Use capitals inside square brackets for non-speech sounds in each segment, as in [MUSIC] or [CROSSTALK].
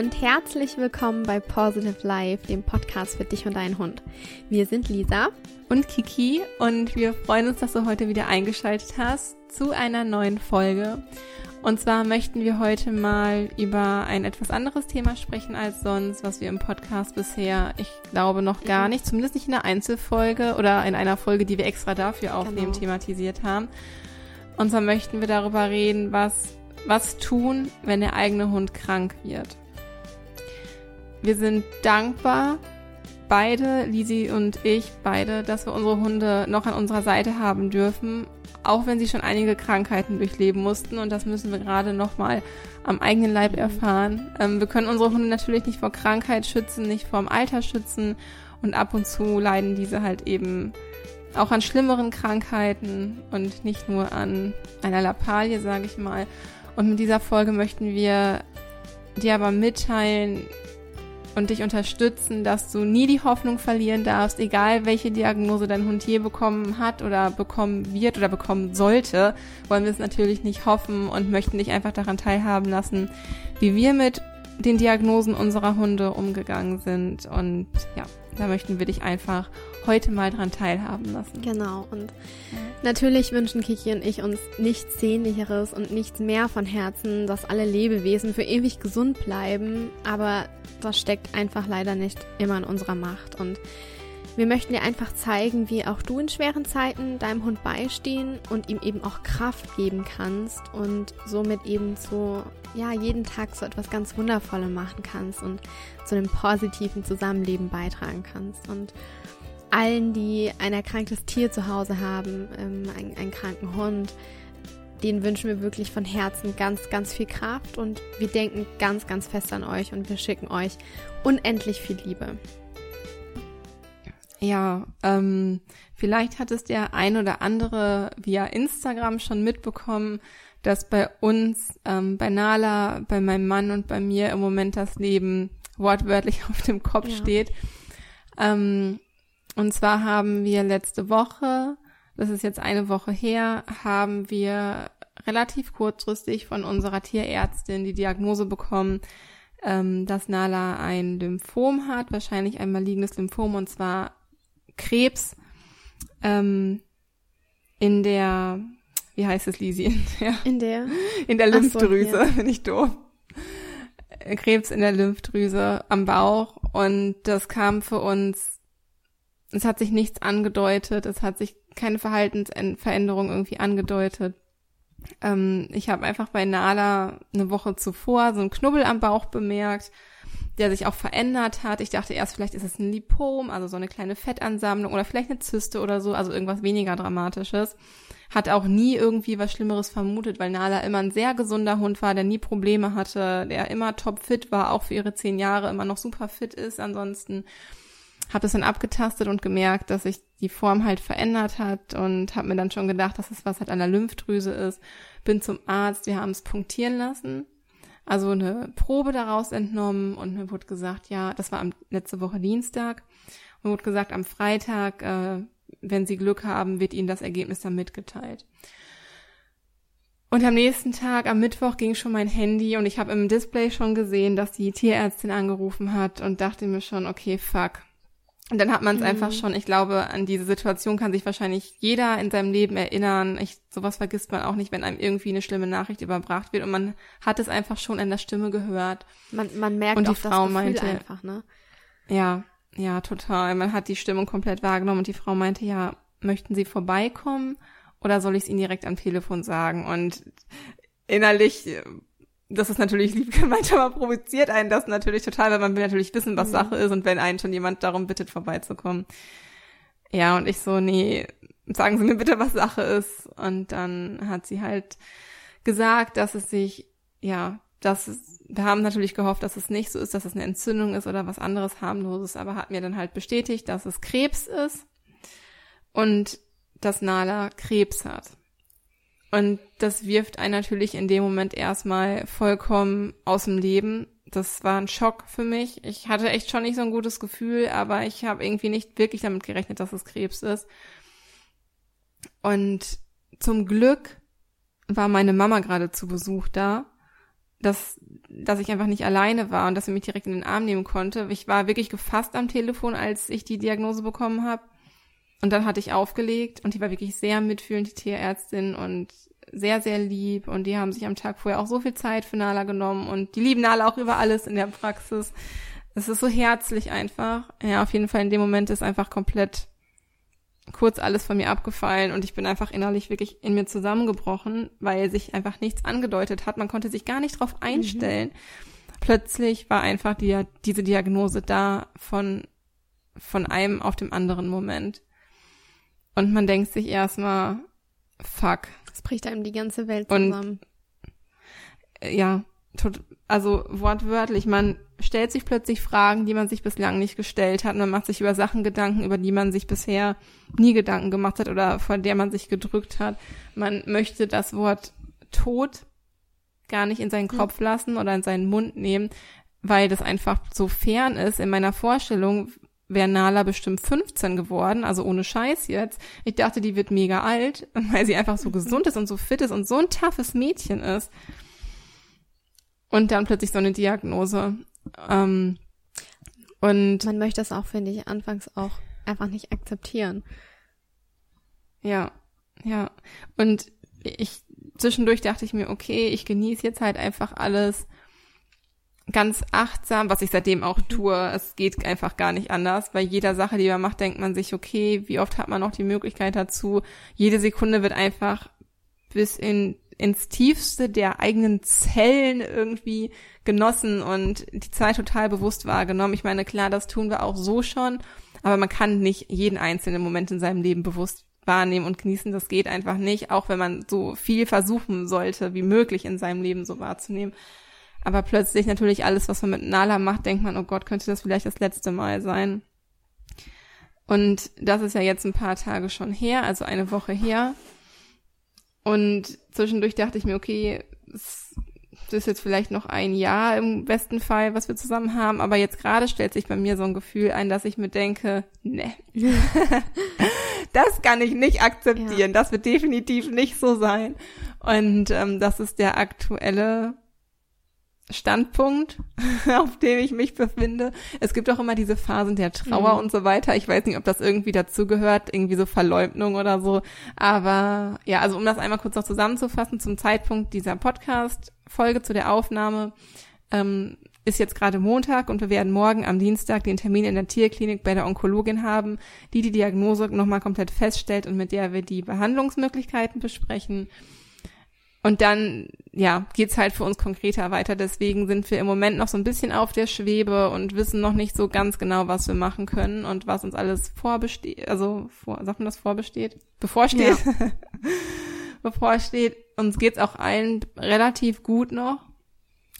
und herzlich willkommen bei Positive Life, dem Podcast für dich und deinen Hund. Wir sind Lisa und Kiki und wir freuen uns, dass du heute wieder eingeschaltet hast zu einer neuen Folge. Und zwar möchten wir heute mal über ein etwas anderes Thema sprechen als sonst, was wir im Podcast bisher, ich glaube, noch gar nicht, zumindest nicht in einer Einzelfolge oder in einer Folge, die wir extra dafür aufnehmen, genau. thematisiert haben. Und zwar möchten wir darüber reden, was, was tun, wenn der eigene Hund krank wird. Wir sind dankbar, beide, Lisi und ich, beide, dass wir unsere Hunde noch an unserer Seite haben dürfen auch wenn sie schon einige Krankheiten durchleben mussten und das müssen wir gerade nochmal am eigenen Leib erfahren. Ähm, wir können unsere Hunde natürlich nicht vor Krankheit schützen, nicht vor dem Alter schützen und ab und zu leiden diese halt eben auch an schlimmeren Krankheiten und nicht nur an einer Lappalie, sage ich mal. Und mit dieser Folge möchten wir dir aber mitteilen, und dich unterstützen, dass du nie die Hoffnung verlieren darfst, egal welche Diagnose dein Hund je bekommen hat oder bekommen wird oder bekommen sollte, wollen wir es natürlich nicht hoffen und möchten dich einfach daran teilhaben lassen, wie wir mit den Diagnosen unserer Hunde umgegangen sind. Und ja, da möchten wir dich einfach heute mal dran teilhaben lassen. Genau. Und natürlich wünschen Kiki und ich uns nichts Sehnlicheres und nichts mehr von Herzen, dass alle Lebewesen für ewig gesund bleiben. Aber das steckt einfach leider nicht immer in unserer Macht. Und wir möchten dir einfach zeigen, wie auch du in schweren Zeiten deinem Hund beistehen und ihm eben auch Kraft geben kannst und somit eben so, ja, jeden Tag so etwas ganz Wundervolles machen kannst und zu einem positiven Zusammenleben beitragen kannst. Und allen, die ein erkranktes Tier zu Hause haben, ähm, einen, einen kranken Hund, denen wünschen wir wirklich von Herzen ganz, ganz viel Kraft und wir denken ganz, ganz fest an euch und wir schicken euch unendlich viel Liebe. Ja, ähm, vielleicht hat es der ein oder andere via Instagram schon mitbekommen, dass bei uns, ähm, bei Nala, bei meinem Mann und bei mir im Moment das Leben wortwörtlich [LAUGHS] auf dem Kopf ja. steht. Ähm, und zwar haben wir letzte Woche, das ist jetzt eine Woche her, haben wir relativ kurzfristig von unserer Tierärztin die Diagnose bekommen, ähm, dass Nala ein Lymphom hat, wahrscheinlich ein malignes Lymphom und zwar Krebs ähm, in der, wie heißt es, Lisi? In der, in der, in der Lymphdrüse, so, bin ich doof. Krebs in der Lymphdrüse am Bauch und das kam für uns es hat sich nichts angedeutet, es hat sich keine Verhaltensveränderung irgendwie angedeutet. Ähm, ich habe einfach bei Nala eine Woche zuvor so einen Knubbel am Bauch bemerkt, der sich auch verändert hat. Ich dachte erst, vielleicht ist es ein Lipom, also so eine kleine Fettansammlung oder vielleicht eine Zyste oder so, also irgendwas weniger Dramatisches. Hat auch nie irgendwie was Schlimmeres vermutet, weil Nala immer ein sehr gesunder Hund war, der nie Probleme hatte, der immer topfit war, auch für ihre zehn Jahre immer noch super fit ist ansonsten habe das dann abgetastet und gemerkt, dass sich die Form halt verändert hat und habe mir dann schon gedacht, dass es was halt an der Lymphdrüse ist. Bin zum Arzt, wir haben es punktieren lassen, also eine Probe daraus entnommen und mir wurde gesagt, ja, das war am, letzte Woche Dienstag, mir wurde gesagt, am Freitag, äh, wenn Sie Glück haben, wird Ihnen das Ergebnis dann mitgeteilt. Und am nächsten Tag, am Mittwoch, ging schon mein Handy und ich habe im Display schon gesehen, dass die Tierärztin angerufen hat und dachte mir schon, okay, fuck, und dann hat man es mhm. einfach schon, ich glaube, an diese Situation kann sich wahrscheinlich jeder in seinem Leben erinnern. Ich, sowas vergisst man auch nicht, wenn einem irgendwie eine schlimme Nachricht überbracht wird und man hat es einfach schon an der Stimme gehört. Man, man merkt und die auch Frau das Gefühl meinte, einfach, ne? Ja, ja, total. Man hat die Stimmung komplett wahrgenommen und die Frau meinte, ja, möchten Sie vorbeikommen oder soll ich es Ihnen direkt am Telefon sagen? Und innerlich das ist natürlich lieb gemeint, aber provoziert einen das natürlich total, weil man will natürlich wissen, was mhm. Sache ist und wenn einen schon jemand darum bittet, vorbeizukommen. Ja, und ich so, nee, sagen Sie mir bitte, was Sache ist. Und dann hat sie halt gesagt, dass es sich, ja, dass es, wir haben natürlich gehofft, dass es nicht so ist, dass es eine Entzündung ist oder was anderes harmloses, aber hat mir dann halt bestätigt, dass es Krebs ist und dass Nala Krebs hat. Und das wirft einen natürlich in dem Moment erstmal vollkommen aus dem Leben. Das war ein Schock für mich. Ich hatte echt schon nicht so ein gutes Gefühl, aber ich habe irgendwie nicht wirklich damit gerechnet, dass es Krebs ist. Und zum Glück war meine Mama gerade zu Besuch da. dass, dass ich einfach nicht alleine war und dass sie mich direkt in den Arm nehmen konnte. Ich war wirklich gefasst am Telefon, als ich die Diagnose bekommen habe. Und dann hatte ich aufgelegt und die war wirklich sehr mitfühlend, die Tierärztin und sehr, sehr lieb. Und die haben sich am Tag vorher auch so viel Zeit für Nala genommen und die lieben Nala auch über alles in der Praxis. Es ist so herzlich einfach. Ja, auf jeden Fall in dem Moment ist einfach komplett kurz alles von mir abgefallen und ich bin einfach innerlich wirklich in mir zusammengebrochen, weil sich einfach nichts angedeutet hat. Man konnte sich gar nicht drauf mhm. einstellen. Mhm. Plötzlich war einfach die, diese Diagnose da von, von einem auf dem anderen Moment. Und man denkt sich erstmal, fuck. Es bricht einem die ganze Welt zusammen. Und, ja, tot, also wortwörtlich, man stellt sich plötzlich Fragen, die man sich bislang nicht gestellt hat. Man macht sich über Sachen Gedanken, über die man sich bisher nie Gedanken gemacht hat oder vor der man sich gedrückt hat. Man möchte das Wort Tod gar nicht in seinen Kopf lassen oder in seinen Mund nehmen, weil das einfach so fern ist. In meiner Vorstellung wäre Nala bestimmt 15 geworden, also ohne Scheiß jetzt. Ich dachte, die wird mega alt, [LAUGHS] weil sie einfach so gesund ist und so fit ist und so ein toughes Mädchen ist. Und dann plötzlich so eine Diagnose. Ähm, und man möchte das auch, finde ich, anfangs auch einfach nicht akzeptieren. Ja, ja. Und ich zwischendurch dachte ich mir, okay, ich genieße jetzt halt einfach alles ganz achtsam, was ich seitdem auch tue. Es geht einfach gar nicht anders. Bei jeder Sache, die man macht, denkt man sich, okay, wie oft hat man noch die Möglichkeit dazu? Jede Sekunde wird einfach bis in ins tiefste der eigenen Zellen irgendwie genossen und die Zeit total bewusst wahrgenommen. Ich meine, klar, das tun wir auch so schon, aber man kann nicht jeden einzelnen Moment in seinem Leben bewusst wahrnehmen und genießen. Das geht einfach nicht, auch wenn man so viel versuchen sollte, wie möglich in seinem Leben so wahrzunehmen. Aber plötzlich natürlich alles, was man mit Nala macht, denkt man, oh Gott, könnte das vielleicht das letzte Mal sein. Und das ist ja jetzt ein paar Tage schon her, also eine Woche her. Und zwischendurch dachte ich mir, okay, es ist jetzt vielleicht noch ein Jahr im besten Fall, was wir zusammen haben, aber jetzt gerade stellt sich bei mir so ein Gefühl ein, dass ich mir denke, ne, [LAUGHS] das kann ich nicht akzeptieren, ja. das wird definitiv nicht so sein. Und ähm, das ist der aktuelle Standpunkt, [LAUGHS] auf dem ich mich befinde. Es gibt auch immer diese Phasen der Trauer mhm. und so weiter. Ich weiß nicht, ob das irgendwie dazugehört, irgendwie so Verleugnung oder so. Aber ja, also um das einmal kurz noch zusammenzufassen, zum Zeitpunkt dieser Podcast-Folge zu der Aufnahme ähm, ist jetzt gerade Montag und wir werden morgen am Dienstag den Termin in der Tierklinik bei der Onkologin haben, die die Diagnose nochmal komplett feststellt und mit der wir die Behandlungsmöglichkeiten besprechen. Und dann, ja, geht's halt für uns konkreter weiter. Deswegen sind wir im Moment noch so ein bisschen auf der Schwebe und wissen noch nicht so ganz genau, was wir machen können und was uns alles vorbesteht, also vor, sagt man das vorbesteht? Bevorsteht. Ja. [LAUGHS] Bevorsteht. Uns geht's auch allen relativ gut noch.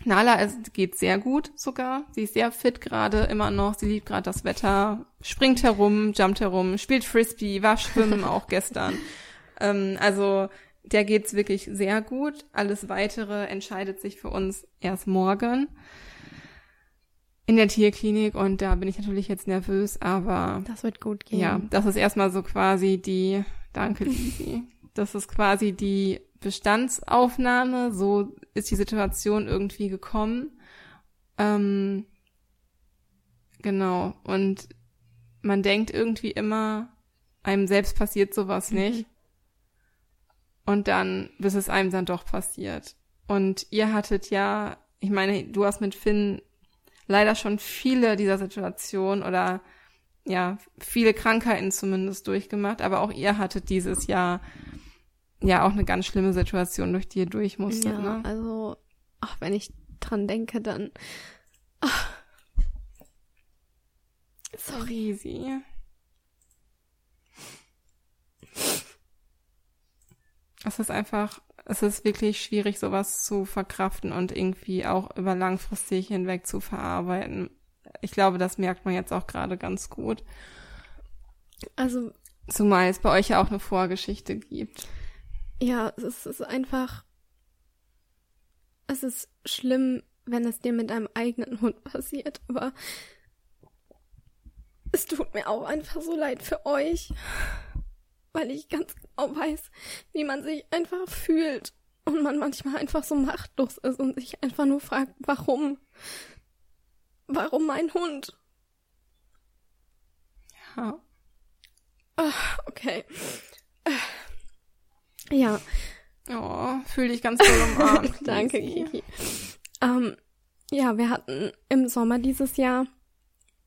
Nala, es geht sehr gut sogar. Sie ist sehr fit gerade immer noch. Sie liebt gerade das Wetter, springt herum, jumpt herum, spielt Frisbee, war schwimmen auch gestern. [LAUGHS] Ähm, also der geht's wirklich sehr gut. Alles weitere entscheidet sich für uns erst morgen in der Tierklinik und da bin ich natürlich jetzt nervös, aber das wird gut gehen. Ja, das ist erstmal so quasi die Danke Lisi. Das ist quasi die Bestandsaufnahme, so ist die Situation irgendwie gekommen. Ähm, genau und man denkt irgendwie immer, einem selbst passiert sowas nicht. Und dann, bis es einem dann doch passiert. Und ihr hattet ja, ich meine, du hast mit Finn leider schon viele dieser Situationen oder ja, viele Krankheiten zumindest durchgemacht, aber auch ihr hattet dieses Jahr ja auch eine ganz schlimme Situation, durch die ihr durch musstet, ja, ne? Also, ach, wenn ich dran denke, dann. Ach. Sorry, sie. Es ist einfach, es ist wirklich schwierig, sowas zu verkraften und irgendwie auch über langfristig hinweg zu verarbeiten. Ich glaube, das merkt man jetzt auch gerade ganz gut. Also. Zumal es bei euch ja auch eine Vorgeschichte gibt. Ja, es ist einfach, es ist schlimm, wenn es dir mit einem eigenen Hund passiert, aber es tut mir auch einfach so leid für euch weil ich ganz genau weiß, wie man sich einfach fühlt. und man manchmal einfach so machtlos ist und sich einfach nur fragt, warum? Warum mein Hund? Ja. Ach, okay. Ja. Oh, fühl dich ganz doll umarmt. [LAUGHS] Danke, Kiki. Ähm, ja, wir hatten im Sommer dieses Jahr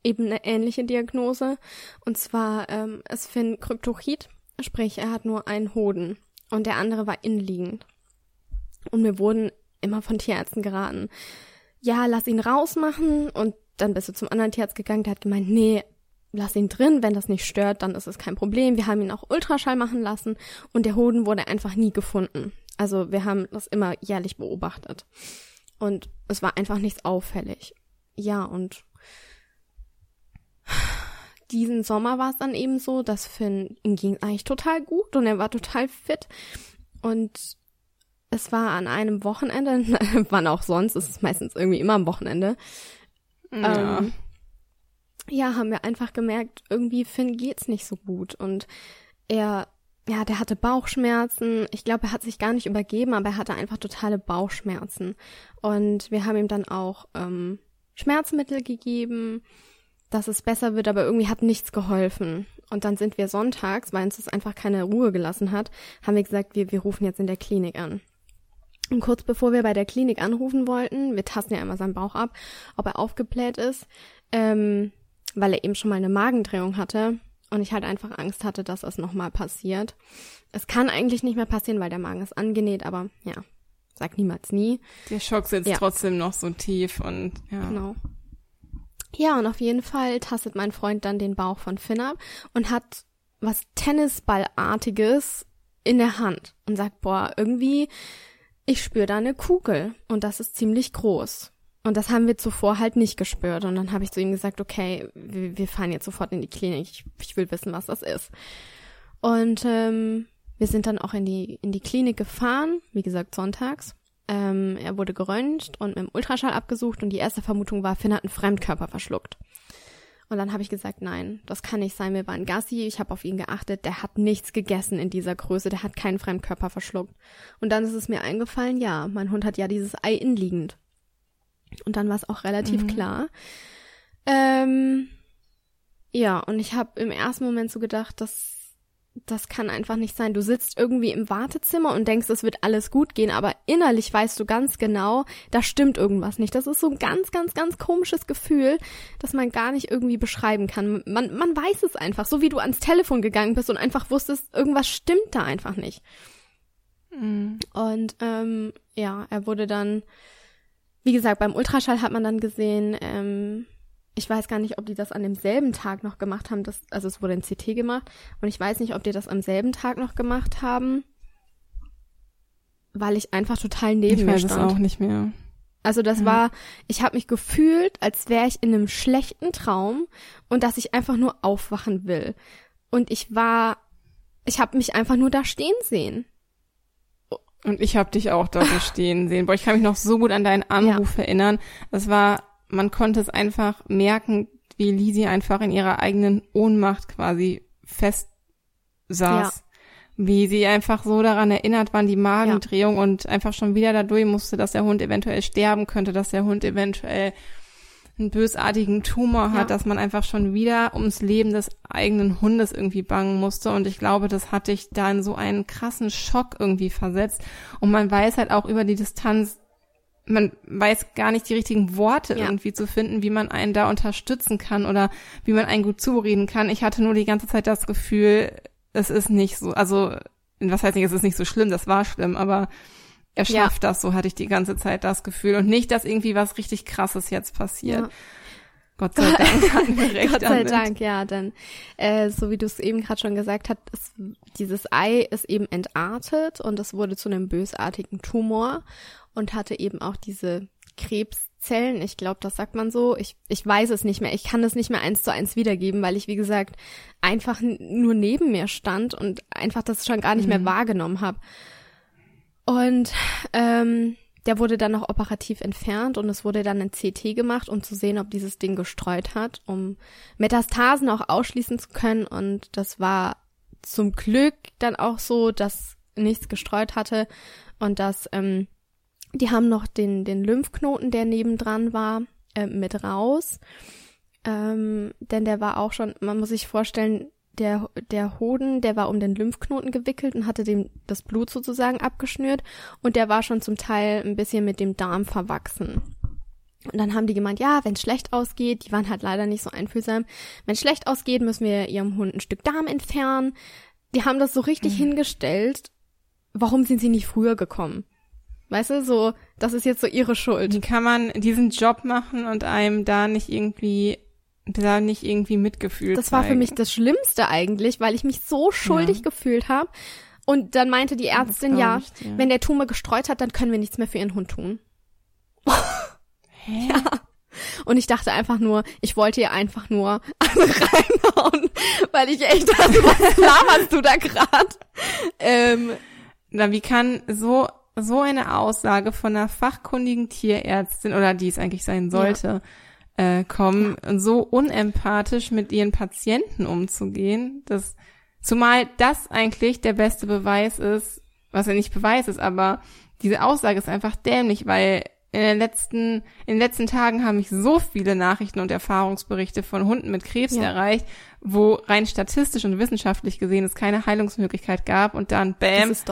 eben eine ähnliche Diagnose. Und zwar ähm, es Finn Kryptochit, sprich er hat nur einen Hoden und der andere war innenliegend. Und mir wurden immer von Tierärzten geraten, ja, lass ihn rausmachen und dann bist du zum anderen Tierarzt gegangen, der hat gemeint, nee, lass ihn drin, wenn das nicht stört, dann ist es kein Problem. Wir haben ihn auch Ultraschall machen lassen und der Hoden wurde einfach nie gefunden. Also wir haben das immer jährlich beobachtet. Und es war einfach nichts auffällig. Ja, und diesen Sommer war es dann eben so, dass Finn ihm ging eigentlich total gut und er war total fit. Und es war an einem Wochenende, [LAUGHS] wann auch sonst, es ist meistens irgendwie immer am Wochenende. Ja. Ähm, ja, haben wir einfach gemerkt, irgendwie Finn geht's nicht so gut und er, ja, der hatte Bauchschmerzen. Ich glaube, er hat sich gar nicht übergeben, aber er hatte einfach totale Bauchschmerzen. Und wir haben ihm dann auch ähm, Schmerzmittel gegeben, dass es besser wird, aber irgendwie hat nichts geholfen. Und dann sind wir sonntags, weil uns das einfach keine Ruhe gelassen hat, haben wir gesagt, wir, wir rufen jetzt in der Klinik an. Und kurz bevor wir bei der Klinik anrufen wollten, wir tasten ja einmal seinen Bauch ab, ob er aufgebläht ist, ähm, weil er eben schon mal eine Magendrehung hatte und ich halt einfach Angst hatte, dass das nochmal passiert. Es kann eigentlich nicht mehr passieren, weil der Magen ist angenäht, aber ja, sag niemals nie. Der Schock sitzt Ja. trotzdem noch so tief und ja. Genau. Ja, und auf jeden Fall tastet mein Freund dann den Bauch von Finn ab und hat was Tennisballartiges in der Hand und sagt, boah, irgendwie, ich spüre da eine Kugel und das ist ziemlich groß. Und das haben wir zuvor halt nicht gespürt. Und dann habe ich zu ihm gesagt, okay, wir, fahren jetzt sofort in die Klinik. Ich, ich will wissen, was das ist. Und ähm, wir sind dann auch in die, in die Klinik gefahren, wie gesagt, sonntags. Ähm, er wurde geröntgt und mit dem Ultraschall abgesucht und die erste Vermutung war, Finn hat einen Fremdkörper verschluckt. Und dann habe ich gesagt, nein, das kann nicht sein. Wir waren Gassi, ich habe auf ihn geachtet, der hat nichts gegessen in dieser Größe, der hat keinen Fremdkörper verschluckt. Und dann ist es mir eingefallen, ja, mein Hund hat ja dieses Ei innenliegend. Und dann war es auch relativ Mhm. klar. Ähm, ja, und ich habe im ersten Moment so gedacht, das, das kann einfach nicht sein. Du sitzt irgendwie im Wartezimmer und denkst, es wird alles gut gehen, aber innerlich weißt du ganz genau, da stimmt irgendwas nicht. Das ist so ein ganz, ganz, ganz komisches Gefühl, das man gar nicht irgendwie beschreiben kann. Man, man weiß es einfach, so wie du ans Telefon gegangen bist und einfach wusstest, irgendwas stimmt da einfach nicht. Mhm. Und ähm, ja, er wurde dann, wie gesagt, beim Ultraschall hat man dann gesehen, ähm, ich weiß gar nicht, ob die das an demselben Tag noch gemacht haben, das, also es wurde ein CT gemacht und ich weiß nicht, ob die das am selben Tag noch gemacht haben, weil ich einfach total neben Ich mir weiß es stand. auch nicht mehr. Also das Ja. war, ich habe mich gefühlt, als wäre ich in einem schlechten Traum und dass ich einfach nur aufwachen will. Und ich war, ich habe mich einfach nur da stehen sehen. Und ich habe dich auch so [LAUGHS] stehen sehen. Boah, ich kann mich noch so gut an deinen Anruf erinnern. Es war, man konnte es einfach merken, wie Lisi einfach in ihrer eigenen Ohnmacht quasi fest saß. Wie sie einfach so daran erinnert war, an die Magendrehung und einfach schon wieder dadurch musste, dass der Hund eventuell sterben könnte, dass der Hund eventuell einen bösartigen Tumor hat, Ja. dass man einfach schon wieder ums Leben des eigenen Hundes irgendwie bangen musste. Und ich glaube, das hat dich da in so einen krassen Schock irgendwie versetzt. Und man weiß halt auch über die Distanz, man weiß gar nicht die richtigen Worte Ja. irgendwie zu finden, wie man einen da unterstützen kann oder wie man einen gut zureden kann. Ich hatte nur die ganze Zeit das Gefühl, es ist nicht so, also, was heißt nicht, es ist nicht so schlimm, das war schlimm, aber er Ja. schafft das, so hatte ich die ganze Zeit das Gefühl. Und nicht, dass irgendwie was richtig krasses jetzt passiert. Ja. Gott sei Dank hatten wir [LAUGHS] recht Gott sei damit. Dank, ja, denn äh, so wie du es eben gerade schon gesagt hast, ist, dieses Ei ist eben entartet und es wurde zu einem bösartigen Tumor und hatte eben auch diese Krebszellen. Ich glaube, das sagt man so. Ich, ich weiß es nicht mehr. Ich kann es nicht mehr eins zu eins wiedergeben, weil ich, wie gesagt, einfach nur neben mir stand und einfach das schon gar nicht mehr Mhm. wahrgenommen habe. Und ähm, der wurde dann noch operativ entfernt und es wurde dann ein CT gemacht, um zu sehen, ob dieses Ding gestreut hat, um Metastasen auch ausschließen zu können. Und das war zum Glück dann auch so, dass nichts gestreut hatte und dass ähm, die haben noch den, den Lymphknoten, der nebendran war, äh, mit raus. Ähm, denn der war auch schon, man muss sich vorstellen, der, der Hoden, der war um den Lymphknoten gewickelt und hatte dem das Blut sozusagen abgeschnürt und der war schon zum Teil ein bisschen mit dem Darm verwachsen. Und dann haben die gemeint, ja, wenn es schlecht ausgeht, die waren halt leider nicht so einfühlsam, wenn es schlecht ausgeht, müssen wir ihrem Hund ein Stück Darm entfernen. Die haben das so richtig mhm. hingestellt. Warum sind sie nicht früher gekommen? Weißt du, so, das ist jetzt so ihre Schuld. Wie kann man diesen Job machen und einem da nicht irgendwie da nicht irgendwie Mitgefühl Das war für mich das Schlimmste eigentlich, weil ich mich so schuldig ja. gefühlt habe. Und dann meinte die Ärztin, ja, nicht, ja, wenn der Tumor gestreut hat, dann können wir nichts mehr für ihren Hund tun. Hä? Ja. Und ich dachte einfach nur, ich wollte ihr einfach nur [LAUGHS] reinhauen, weil ich echt dachte, was [LAUGHS] laberst du da grad? Ähm, Na, wie kann so so eine Aussage von einer fachkundigen Tierärztin oder die es eigentlich sein sollte, ja äh, kommen, ja. so unempathisch mit ihren Patienten umzugehen, dass zumal das eigentlich der beste Beweis ist, was ja nicht Beweis ist, aber diese Aussage ist einfach dämlich, weil in den letzten, in den letzten Tagen haben mich so viele Nachrichten und Erfahrungsberichte von Hunden mit Krebs ja. erreicht, wo rein statistisch und wissenschaftlich gesehen es keine Heilungsmöglichkeit gab und dann bam, ist,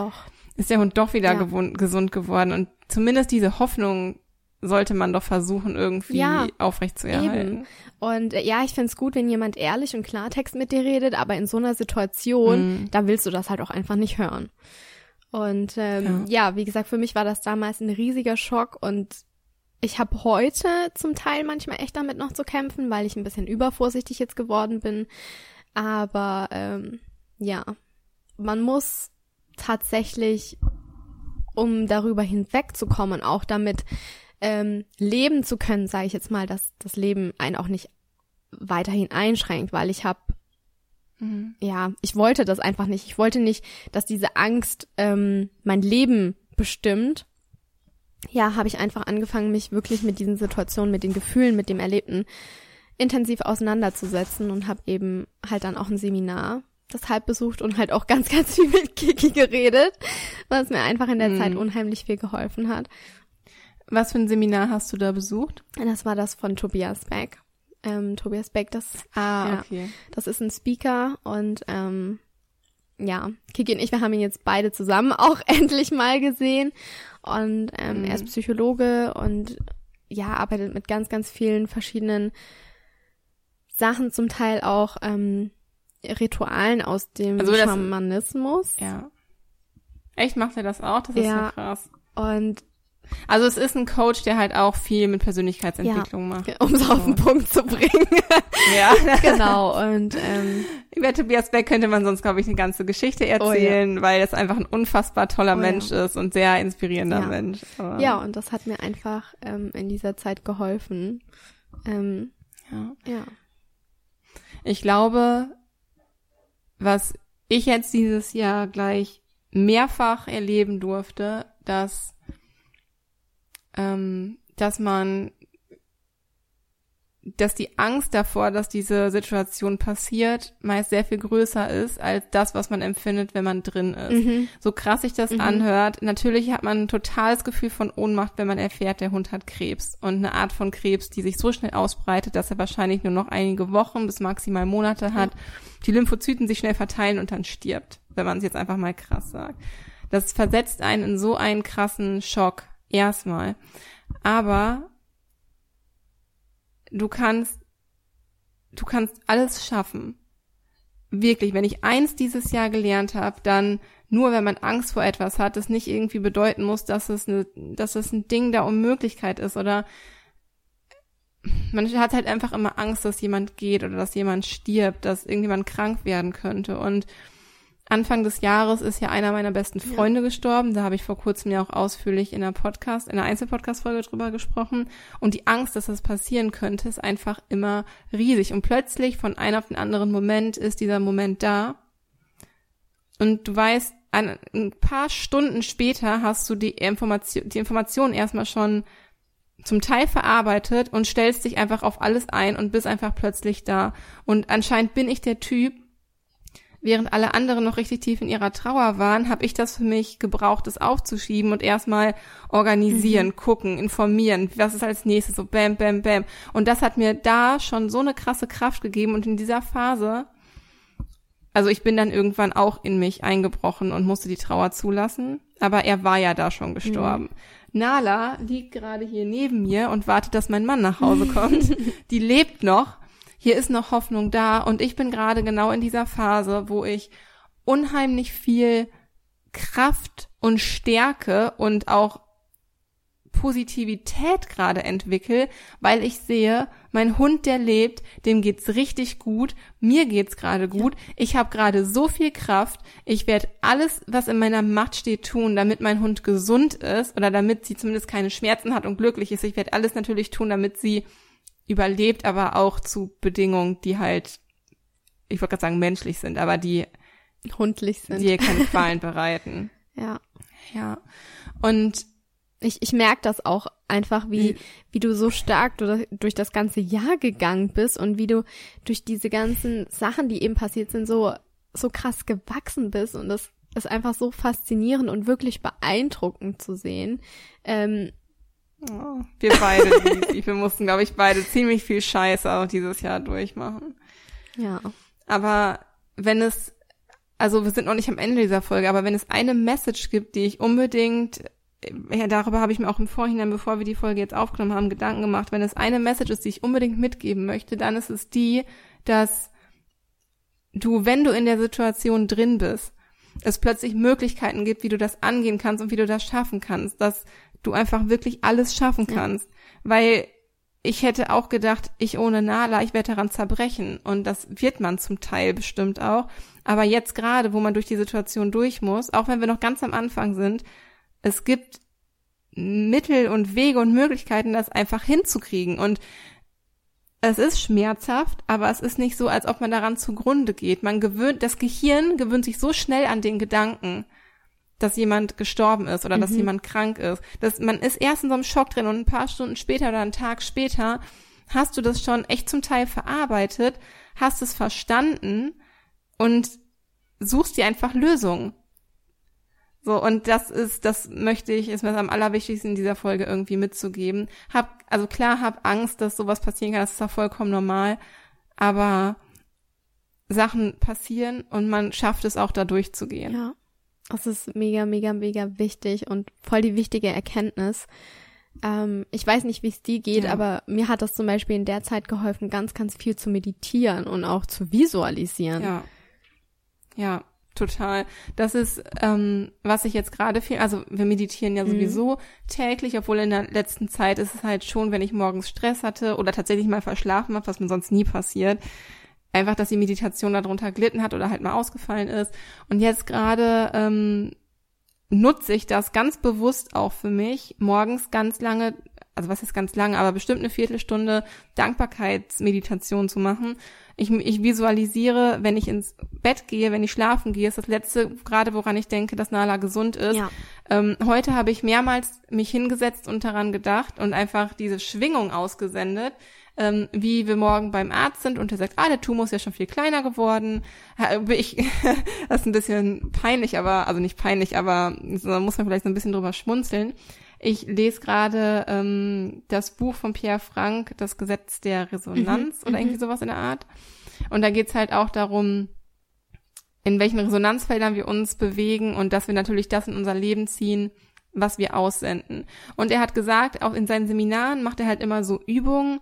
ist, der Hund doch wieder ja. gesund geworden und zumindest diese Hoffnung sollte man doch versuchen, irgendwie ja, aufrechtzuerhalten. Eben. Und äh, ja, ich find's gut, wenn jemand ehrlich und Klartext mit dir redet, aber in so einer Situation, mm. da willst du das halt auch einfach nicht hören. Und ähm, ja. ja, wie gesagt, für mich war das damals ein riesiger Schock und ich habe heute zum Teil manchmal echt damit noch zu kämpfen, weil ich ein bisschen übervorsichtig jetzt geworden bin. Aber ähm, ja, man muss tatsächlich, um darüber hinwegzukommen, auch damit ähm, leben zu können, sage ich jetzt mal, dass das Leben einen auch nicht weiterhin einschränkt, weil ich habe mhm. ja, ich wollte das einfach nicht. Ich wollte nicht, dass diese Angst ähm, mein Leben bestimmt. Ja, habe ich einfach angefangen, mich wirklich mit diesen Situationen, mit den Gefühlen, mit dem Erlebten intensiv auseinanderzusetzen und habe eben halt dann auch ein Seminar deshalb besucht und halt auch [LAUGHS] ganz, ganz viel mit Kiki geredet, was mir einfach in der mhm. Zeit unheimlich viel geholfen hat. Was für ein Seminar hast du da besucht? Das war das von Tobias Beck. Ähm, Tobias Beck, das, ah, ja, okay. das ist ein Speaker und ähm, ja, Kiki und ich, wir haben ihn jetzt beide zusammen [LAUGHS] auch endlich mal gesehen. Und ähm, mhm. er ist Psychologe und ja, arbeitet mit ganz, ganz vielen verschiedenen Sachen, zum Teil auch ähm, Ritualen aus dem also Schamanismus. Ja. Echt macht er das auch? Das ist ja, ja krass. Und also es ist ein Coach, der halt auch viel mit Persönlichkeitsentwicklung ja, macht. Um es auf den Punkt zu bringen. [LAUGHS] ja. [LAUGHS] genau. Und ähm, über Tobias Beck könnte man sonst, glaube ich, eine ganze Geschichte erzählen, oh, ja. weil das einfach ein unfassbar toller oh, Mensch ja. ist und sehr inspirierender. Mensch. Aber ja, und das hat mir einfach ähm, in dieser Zeit geholfen. Ähm, ja. ja. Ich glaube, was ich jetzt dieses Jahr gleich mehrfach erleben durfte, dass ähm, dass man, dass die Angst davor, dass diese Situation passiert, meist sehr viel größer ist als das, was man empfindet, wenn man drin ist. Mhm. So krass sich das mhm. anhört. Natürlich hat man ein totales Gefühl von Ohnmacht, wenn man erfährt, der Hund hat Krebs und eine Art von Krebs, die sich so schnell ausbreitet, dass er wahrscheinlich nur noch einige Wochen bis maximal Monate hat, die Lymphozyten sich schnell verteilen und dann stirbt, wenn man es jetzt einfach mal krass sagt. Das versetzt einen in so einen krassen Schock, Erstmal. Aber du kannst, du kannst alles schaffen. Wirklich, wenn ich eins dieses Jahr gelernt habe, dann nur wenn man Angst vor etwas hat, es nicht irgendwie bedeuten muss, dass es eine, dass es ein Ding der Unmöglichkeit ist oder man hat halt einfach immer Angst, dass jemand geht oder dass jemand stirbt, dass irgendjemand krank werden könnte und Anfang des Jahres ist ja einer meiner besten Freunde ja. gestorben. Da habe ich vor kurzem ja auch ausführlich in einer Podcast, in einer Einzelpodcast-Folge drüber gesprochen. Und die Angst, dass das passieren könnte, ist einfach immer riesig. Und plötzlich von einem auf den anderen Moment ist dieser Moment da. Und du weißt, ein, ein paar Stunden später hast du die Information, die Information erstmal schon zum Teil verarbeitet und stellst dich einfach auf alles ein und bist einfach plötzlich da. Und anscheinend bin ich der Typ, während alle anderen noch richtig tief in ihrer Trauer waren, habe ich das für mich gebraucht, das aufzuschieben und erstmal organisieren, mhm. gucken, informieren, was ist als nächstes, so bam, bam, bam. Und das hat mir da schon so eine krasse Kraft gegeben und in dieser Phase, also ich bin dann irgendwann auch in mich eingebrochen und musste die Trauer zulassen, aber er war ja da schon gestorben. Mhm. Nala liegt gerade hier neben mir und wartet, dass mein Mann nach Hause kommt. [LAUGHS] die lebt noch. Hier ist noch Hoffnung da. Und ich bin gerade genau in dieser Phase, wo ich unheimlich viel Kraft und Stärke und auch Positivität gerade entwickle, weil ich sehe, mein Hund, der lebt, dem geht's richtig gut, mir geht's gerade gut, ich habe gerade so viel Kraft, ich werde alles, was in meiner Macht steht, tun, damit mein Hund gesund ist oder damit sie zumindest keine Schmerzen hat und glücklich ist. Ich werde alles natürlich tun, damit sie überlebt, aber auch zu Bedingungen, die halt, ich wollte gerade sagen menschlich sind, aber die hundlich sind, die ihr keine [LAUGHS] Qualen bereiten. Ja. Ja. Und ich, ich merke das auch einfach, wie, wie du so stark durch, durch das ganze Jahr gegangen bist und wie du durch diese ganzen Sachen, die eben passiert sind, so, so krass gewachsen bist und das ist einfach so faszinierend und wirklich beeindruckend zu sehen. Ähm, oh, wir beide, wir [LAUGHS] mussten, glaube ich, beide ziemlich viel Scheiße auch dieses Jahr durchmachen. Ja. Aber wenn es, also wir sind noch nicht am Ende dieser Folge, aber wenn es eine Message gibt, die ich unbedingt ja, darüber habe ich mir auch im Vorhinein, bevor wir die Folge jetzt aufgenommen haben, Gedanken gemacht. Wenn es eine Message ist, die ich unbedingt mitgeben möchte, dann ist es die, dass du, wenn du in der Situation drin bist, es plötzlich Möglichkeiten gibt, wie du das angehen kannst und wie du das schaffen kannst, dass du einfach wirklich alles schaffen kannst. Ja. Weil ich hätte auch gedacht, ich ohne Nala, ich werde daran zerbrechen. Und das wird man zum Teil bestimmt auch. Aber jetzt gerade, wo man durch die Situation durch muss, auch wenn wir noch ganz am Anfang sind, es gibt Mittel und Wege und Möglichkeiten, das einfach hinzukriegen. Und es ist schmerzhaft, aber es ist nicht so, als ob man daran zugrunde geht. Man gewöhnt, das Gehirn gewöhnt sich so schnell an den Gedanken, dass jemand gestorben ist oder mhm. dass jemand krank ist. Dass man ist erst in so einem Schock drin und ein paar Stunden später oder einen Tag später hast du das schon echt zum Teil verarbeitet, hast es verstanden und suchst dir einfach Lösungen. So, und das ist, das möchte ich, ist mir am allerwichtigsten in dieser Folge irgendwie mitzugeben. Hab, also klar, hab Angst, dass sowas passieren kann, das ist auch vollkommen normal, aber Sachen passieren und man schafft es auch da durchzugehen. Ja. Das ist mega, mega, mega wichtig und voll die wichtige Erkenntnis. Ähm, ich weiß nicht, wie es dir geht, ja. aber mir hat das zum Beispiel in der Zeit geholfen, ganz, ganz viel zu meditieren und auch zu visualisieren. Ja. Ja, total. Das ist, ähm, was ich jetzt gerade viel, also wir meditieren ja mhm. sowieso mhm. täglich, obwohl in der letzten Zeit ist es halt schon, wenn ich morgens Stress hatte oder tatsächlich mal verschlafen habe, was mir sonst nie passiert, einfach, dass die Meditation darunter glitten hat oder halt mal ausgefallen ist. Und jetzt gerade ähm, nutze ich das ganz bewusst auch für mich, morgens ganz lange also was ist ganz lange, aber bestimmt eine Viertelstunde Dankbarkeitsmeditation zu machen. Ich, ich visualisiere, wenn ich ins Bett gehe, wenn ich schlafen gehe, ist das letzte gerade, woran ich denke, dass Nala gesund ist. Ja. Ähm, heute habe ich mehrmals mich hingesetzt und daran gedacht und einfach diese Schwingung ausgesendet, ähm, wie wir morgen beim Arzt sind und er sagt, ah, der Tumor ist ja schon viel kleiner geworden. Ich, [LAUGHS] das ist ein bisschen peinlich, aber, also nicht peinlich, aber da muss man vielleicht so ein bisschen drüber schmunzeln. Ich lese gerade ähm, das Buch von Pierre Frank, Das Gesetz der Resonanz mhm, oder irgendwie mhm. sowas in der Art. Und da geht's halt auch darum, in welchen Resonanzfeldern wir uns bewegen und dass wir natürlich das in unser Leben ziehen, was wir aussenden. Und er hat gesagt, auch in seinen Seminaren macht er halt immer so Übungen,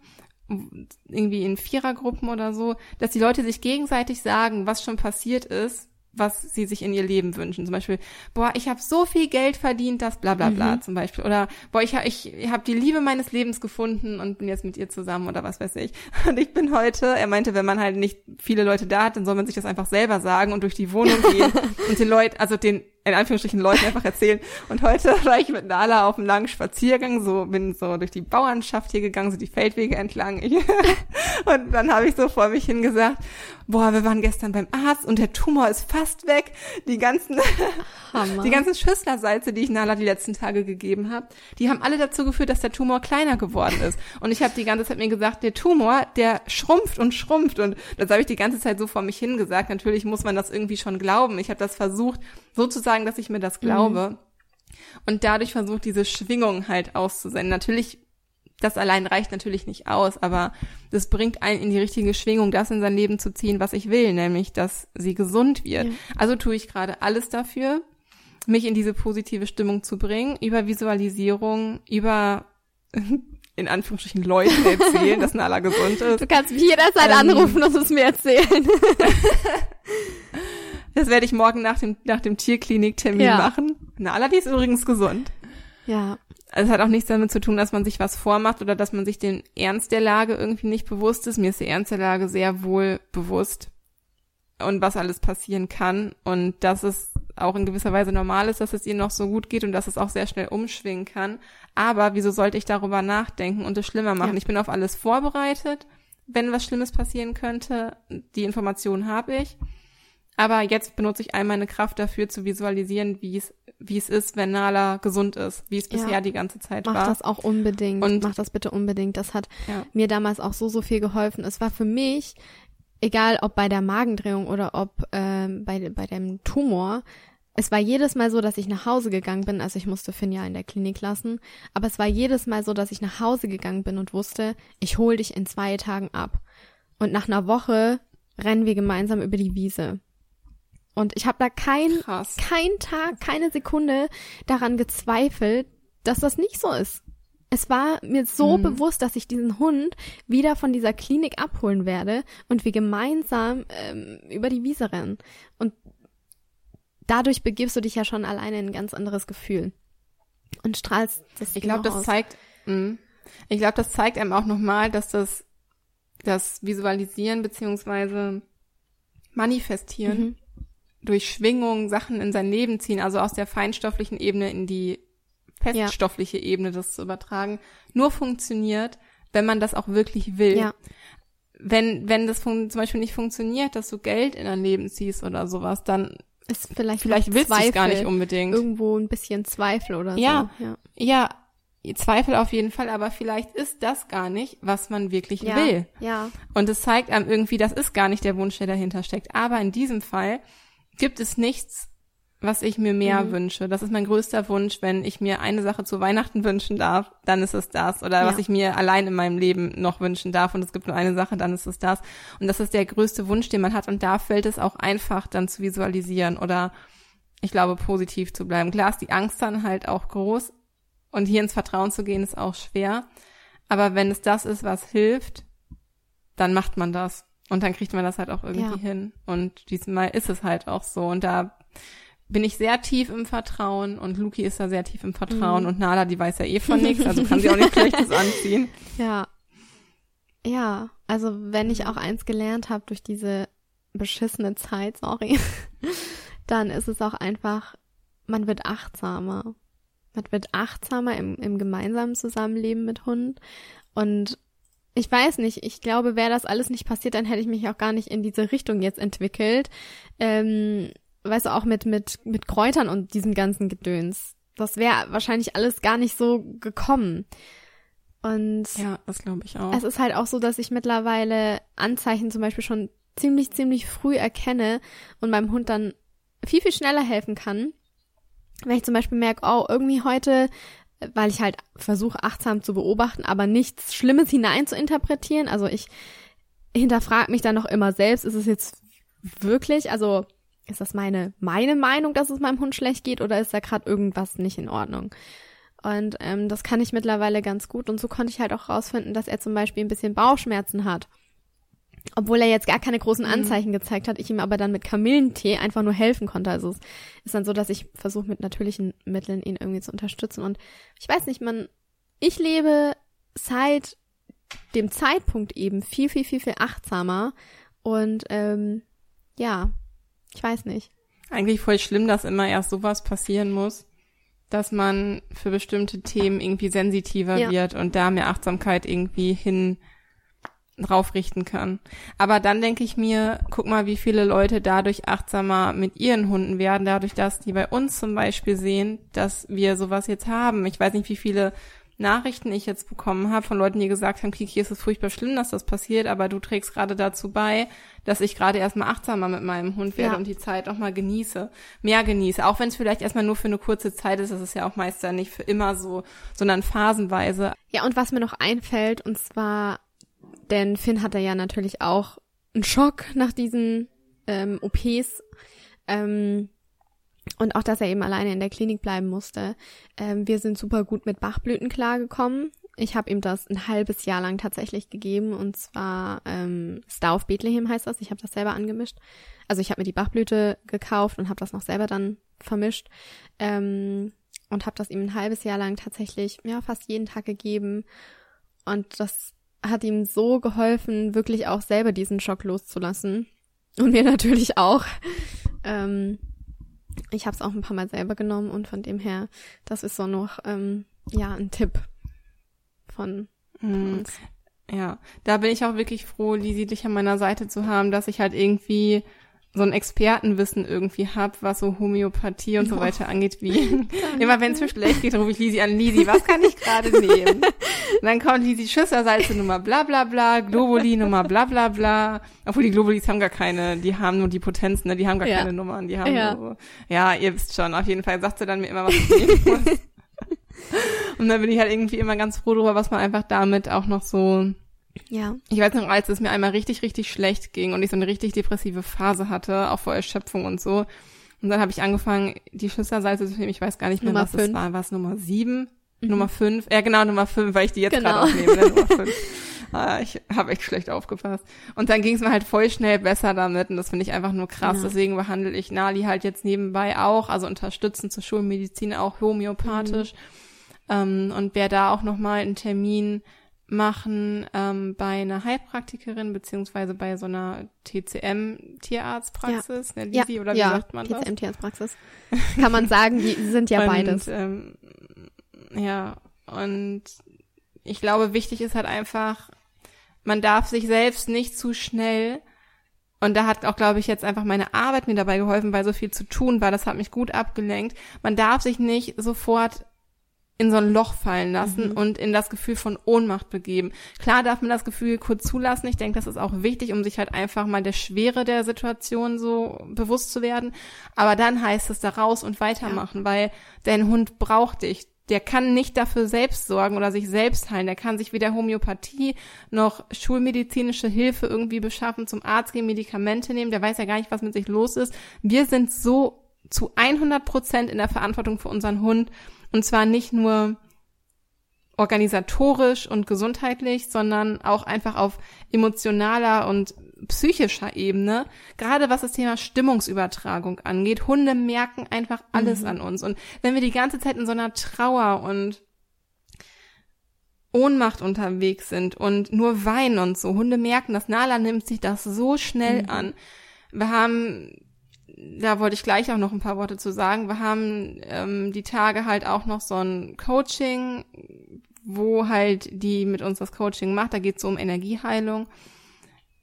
irgendwie in Vierergruppen oder so, dass die Leute sich gegenseitig sagen, was schon passiert ist was sie sich in ihr Leben wünschen. Zum Beispiel, boah, ich habe so viel Geld verdient, das bla bla bla mhm. zum Beispiel. Oder boah, ich, ich, ich habe die Liebe meines Lebens gefunden und bin jetzt mit ihr zusammen oder was weiß ich. [LAUGHS] Und ich bin heute, er meinte, wenn man halt nicht viele Leute da hat, dann soll man sich das einfach selber sagen und durch die Wohnung gehen [LAUGHS] und den Leuten, also den in Anführungsstrichen Leuten einfach erzählen. Und heute [LAUGHS] war ich mit Nala auf einem langen Spaziergang, so bin so durch die Bauernschaft hier gegangen, so die Feldwege entlang. [LAUGHS] und dann habe ich so vor mich hingesagt, boah, wir waren gestern beim Arzt und der Tumor ist fast weg. Die ganzen, [LAUGHS] Hammer. die ganzen Schüsslersalze, die ich Nala die letzten Tage gegeben habe, die haben alle dazu geführt, dass der Tumor kleiner geworden ist. Und ich habe die ganze Zeit mir gesagt, der Tumor, der schrumpft und schrumpft. Und das habe ich die ganze Zeit so vor mich hingesagt. Natürlich muss man das irgendwie schon glauben. Ich habe das versucht, so zu sagen, dass ich mir das glaube. Mhm. Und dadurch versucht, diese Schwingung halt auszusenden. Natürlich das allein reicht natürlich nicht aus, aber das bringt einen in die richtige Schwingung, das in sein Leben zu ziehen, was ich will, nämlich, dass sie gesund wird. Ja. Also tue ich gerade alles dafür, mich in diese positive Stimmung zu bringen, über Visualisierung, über [LAUGHS] in Anführungsstrichen Leuten erzählen, dass Nala gesund [LAUGHS] ist. Du kannst mich jederzeit ähm, anrufen und es mir erzählen. [LAUGHS] das werde ich morgen nach dem, nach dem Tierkliniktermin ja. machen. Nala, die ist übrigens gesund. Ja es hat auch nichts damit zu tun, dass man sich was vormacht oder dass man sich den Ernst der Lage irgendwie nicht bewusst ist. Mir ist der Ernst der Lage sehr wohl bewusst und was alles passieren kann und dass es auch in gewisser Weise normal ist, dass es ihr noch so gut geht und dass es auch sehr schnell umschwingen kann. Aber wieso sollte ich darüber nachdenken und es schlimmer machen? Ja. Ich bin auf alles vorbereitet, wenn was Schlimmes passieren könnte. Die Informationen habe ich. Aber jetzt benutze ich all meine Kraft dafür zu visualisieren, wie es wie es ist, wenn Nala gesund ist, wie es bisher ja, die ganze Zeit mach war. Mach das auch unbedingt. Und mach das bitte unbedingt. Das hat ja. mir damals auch so, so viel geholfen. Es war für mich, egal ob bei der Magendrehung oder ob ähm, bei, bei dem Tumor, es war jedes Mal so, dass ich nach Hause gegangen bin, also ich musste Finn ja in der Klinik lassen, aber es war jedes Mal so, dass ich nach Hause gegangen bin und wusste, ich hol dich in zwei Tagen ab. Und nach einer Woche rennen wir gemeinsam über die Wiese. Und ich habe da kein, Krass. kein Tag, keine Sekunde daran gezweifelt, dass das nicht so ist. Es war mir so mhm. bewusst, dass ich diesen Hund wieder von dieser Klinik abholen werde und wir gemeinsam ähm, über die Wiese rennen. Und dadurch begibst du dich ja schon alleine in ein ganz anderes Gefühl und strahlst das. Ich glaube, das zeigt. Mh. Ich glaube, das zeigt einem auch nochmal, dass das das Visualisieren beziehungsweise Manifestieren mhm durch Schwingung Sachen in sein Leben ziehen, also aus der feinstofflichen Ebene in die feststoffliche ja. Ebene das zu übertragen, nur funktioniert, wenn man das auch wirklich will. Ja. Wenn, wenn das zum Beispiel nicht funktioniert, dass du Geld in dein Leben ziehst oder sowas, dann ist vielleicht, vielleicht willst du es gar nicht unbedingt. Irgendwo ein bisschen Zweifel oder ja, so. Ja, ja, Zweifel auf jeden Fall, aber vielleicht ist das gar nicht, was man wirklich ja, will. Ja. Und es zeigt einem irgendwie, das ist gar nicht der Wunsch, der dahinter steckt. Aber in diesem Fall gibt es nichts, was ich mir mehr mhm. wünsche. Das ist mein größter Wunsch, wenn ich mir eine Sache zu Weihnachten wünschen darf, dann ist es das. Oder ja. was ich mir allein in meinem Leben noch wünschen darf und es gibt nur eine Sache, dann ist es das. Und das ist der größte Wunsch, den man hat und da fällt es auch einfach dann zu visualisieren oder ich glaube positiv zu bleiben. Klar ist die Angst dann halt auch groß und hier ins Vertrauen zu gehen ist auch schwer. Aber wenn es das ist, was hilft, dann macht man das. Und dann kriegt man das halt auch irgendwie ja. hin. Und diesmal ist es halt auch so. Und da bin ich sehr tief im Vertrauen und Luki ist da sehr tief im Vertrauen mhm. und Nala, die weiß ja eh von nichts, also [LAUGHS] kann sie auch nichts Schlechtes anziehen. Ja. Ja, also wenn ich auch eins gelernt habe durch diese beschissene Zeit, sorry, [LAUGHS] dann ist es auch einfach, man wird achtsamer. Man wird achtsamer im, im gemeinsamen Zusammenleben mit Hund und ich weiß nicht, ich glaube, wäre das alles nicht passiert, dann hätte ich mich auch gar nicht in diese Richtung jetzt entwickelt. Ähm, weißt du, auch mit, mit, mit Kräutern und diesem ganzen Gedöns. Das wäre wahrscheinlich alles gar nicht so gekommen. Und ja, das glaube ich auch. Es ist halt auch so, dass ich mittlerweile Anzeichen zum Beispiel schon ziemlich, ziemlich früh erkenne und meinem Hund dann viel, viel schneller helfen kann. Wenn ich zum Beispiel merke, oh, irgendwie heute weil ich halt versuche, achtsam zu beobachten, aber nichts Schlimmes hinein zu interpretieren. Also ich hinterfrage mich dann noch immer selbst, ist es jetzt wirklich, also ist das meine, meine Meinung, dass es meinem Hund schlecht geht oder ist da gerade irgendwas nicht in Ordnung? Und ähm, das kann ich mittlerweile ganz gut. Und so konnte ich halt auch rausfinden, dass er zum Beispiel ein bisschen Bauchschmerzen hat obwohl er jetzt gar keine großen mhm. Anzeichen mhm. gezeigt hat, ich ihm aber dann mit Kamillentee einfach nur helfen konnte. Also es ist dann so, dass ich versuche mit natürlichen Mitteln ihn irgendwie zu unterstützen. Und ich weiß nicht, man, ich lebe seit dem Zeitpunkt eben viel, viel, viel, viel achtsamer. Und ähm, ja, ich weiß nicht. Eigentlich voll schlimm, dass immer erst sowas passieren muss, dass man für bestimmte Themen irgendwie sensitiver ja. wird und da mehr Achtsamkeit irgendwie hin drauf richten kann. Aber dann denke ich mir, guck mal, wie viele Leute dadurch achtsamer mit ihren Hunden werden, dadurch, dass die bei uns zum Beispiel sehen, dass wir sowas jetzt haben. Ich weiß nicht, wie viele Nachrichten ich jetzt bekommen habe von Leuten, die gesagt haben, Kiki, es ist furchtbar schlimm, dass das passiert, aber du trägst gerade dazu bei, dass ich gerade erstmal achtsamer mit meinem Hund werde ja. und die Zeit auch mal genieße, mehr genieße. Auch wenn es vielleicht erstmal nur für eine kurze Zeit ist, das ist ja auch meist ja nicht für immer so, sondern phasenweise. Ja, und was mir noch einfällt, und zwar denn Finn hatte ja natürlich auch einen Schock nach diesen ähm, OPs. Ähm, und auch, dass er eben alleine in der Klinik bleiben musste. Ähm, wir sind super gut mit Bachblüten klargekommen. Ich habe ihm das ein halbes Jahr lang tatsächlich gegeben und zwar ähm, Star of Bethlehem heißt das. Ich habe das selber angemischt. Also ich habe mir die Bachblüte gekauft und habe das noch selber dann vermischt ähm, und habe das ihm ein halbes Jahr lang tatsächlich ja fast jeden Tag gegeben und das hat ihm so geholfen, wirklich auch selber diesen Schock loszulassen. Und mir [LAUGHS] natürlich auch. Ähm, ich habe es auch ein paar Mal selber genommen und von dem her, das ist so noch ähm, ja ein Tipp von, von hm. uns. Ja, da bin ich auch wirklich froh, Lisi, dich an meiner Seite zu haben, dass ich halt irgendwie so ein Expertenwissen irgendwie hab, was so Homöopathie und so oh. weiter angeht, wie [LAUGHS] immer [LAUGHS] wenn es mir schlecht geht, rufe ich Lisi an, Lisi, was kann ich gerade [LAUGHS] nehmen? Und dann kommt Lisi Schüsselsalze Nummer bla bla bla, Globuli Nummer bla bla bla. Obwohl die Globulis haben gar keine, die haben nur die Potenzen, ne? die haben gar ja. keine Nummern, die haben ja. nur so, ja, ihr wisst schon, auf jeden Fall sagt sie dann mir immer, was ich nehmen muss. und dann bin ich halt irgendwie immer ganz froh darüber, was man einfach damit auch noch so ja. Ich weiß noch, als es mir einmal richtig, richtig schlecht ging und ich so eine richtig depressive Phase hatte, auch vor Erschöpfung und so. Und dann habe ich angefangen, die Schlüsselsalze zu nehmen. Ich weiß gar nicht mehr, Nummer was fünf. es war. War es Nummer sieben? Mhm. Nummer fünf? Ja, genau, Nummer fünf, weil ich die jetzt genau. gerade aufnehme. Ne? Nummer fünf. [LAUGHS] Ah, ich habe echt schlecht aufgepasst. Und dann ging es mir halt voll schnell besser damit und das finde ich einfach nur krass. Ja. Deswegen behandle ich Nali halt jetzt nebenbei auch, also unterstützend zur Schulmedizin auch homöopathisch. Mhm. Ähm, und wer da auch nochmal einen Termin machen ähm, bei einer Heilpraktikerin beziehungsweise bei so einer TCM-Tierarztpraxis, ja. ne, Lisi, ja. oder wie ja. sagt man das? TCM-Tierarztpraxis. Kann man sagen, die sind ja [LAUGHS] und, beides. Ähm, ja, und ich glaube, wichtig ist halt einfach, man darf sich selbst nicht zu schnell und da hat auch, glaube ich, jetzt einfach meine Arbeit mir dabei geholfen, weil so viel zu tun war. Das hat mich gut abgelenkt. Man darf sich nicht sofort in so ein Loch fallen lassen mhm. und in das Gefühl von Ohnmacht begeben. Klar darf man das Gefühl kurz zulassen. Ich denke, das ist auch wichtig, um sich halt einfach mal der Schwere der Situation so bewusst zu werden. Aber dann heißt es da raus und weitermachen, ja. weil dein Hund braucht dich. Der kann nicht dafür selbst sorgen oder sich selbst heilen. Der kann sich weder Homöopathie noch schulmedizinische Hilfe irgendwie beschaffen, zum Arzt gehen, Medikamente nehmen. Der weiß ja gar nicht, was mit sich los ist. Wir sind so zu 100 Prozent in der Verantwortung für unseren Hund und zwar nicht nur organisatorisch und gesundheitlich, sondern auch einfach auf emotionaler und psychischer Ebene. Gerade was das Thema Stimmungsübertragung angeht. Hunde merken einfach alles mhm. an uns. Und wenn wir die ganze Zeit in so einer Trauer und Ohnmacht unterwegs sind und nur weinen und so, Hunde merken das. Nala nimmt sich das so schnell mhm. an. Wir haben da wollte ich gleich auch noch ein paar Worte zu sagen. Wir haben ähm, die Tage halt auch noch so ein Coaching, wo halt die mit uns das Coaching macht. Da geht es so um Energieheilung.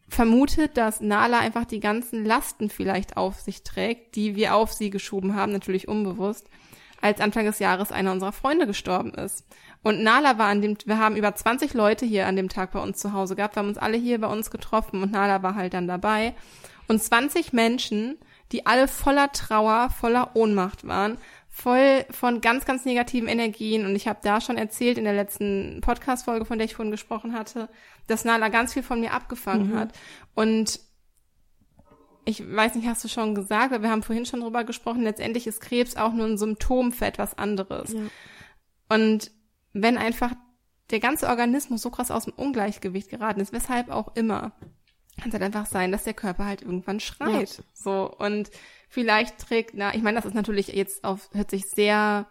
Vermutet, dass Nala einfach die ganzen Lasten vielleicht auf sich trägt, die wir auf sie geschoben haben, natürlich unbewusst, als Anfang des Jahres einer unserer Freunde gestorben ist. Und Nala war an dem, wir haben über 20 Leute hier an dem Tag bei uns zu Hause gehabt, wir haben uns alle hier bei uns getroffen und Nala war halt dann dabei. Und 20 Menschen die alle voller Trauer, voller Ohnmacht waren, voll von ganz, ganz negativen Energien. Und ich habe da schon erzählt in der letzten Podcast-Folge, von der ich vorhin gesprochen hatte, dass Nala ganz viel von mir abgefangen mhm. hat. Und ich weiß nicht, hast du schon gesagt, aber wir haben vorhin schon drüber gesprochen, letztendlich ist Krebs auch nur ein Symptom für etwas anderes. Ja. Und wenn einfach der ganze Organismus so krass aus dem Ungleichgewicht geraten ist, weshalb auch immer, kann es halt einfach sein, dass der Körper halt irgendwann schreit. Ja. So und vielleicht trägt, na, ich meine, das ist natürlich jetzt auf hört sich sehr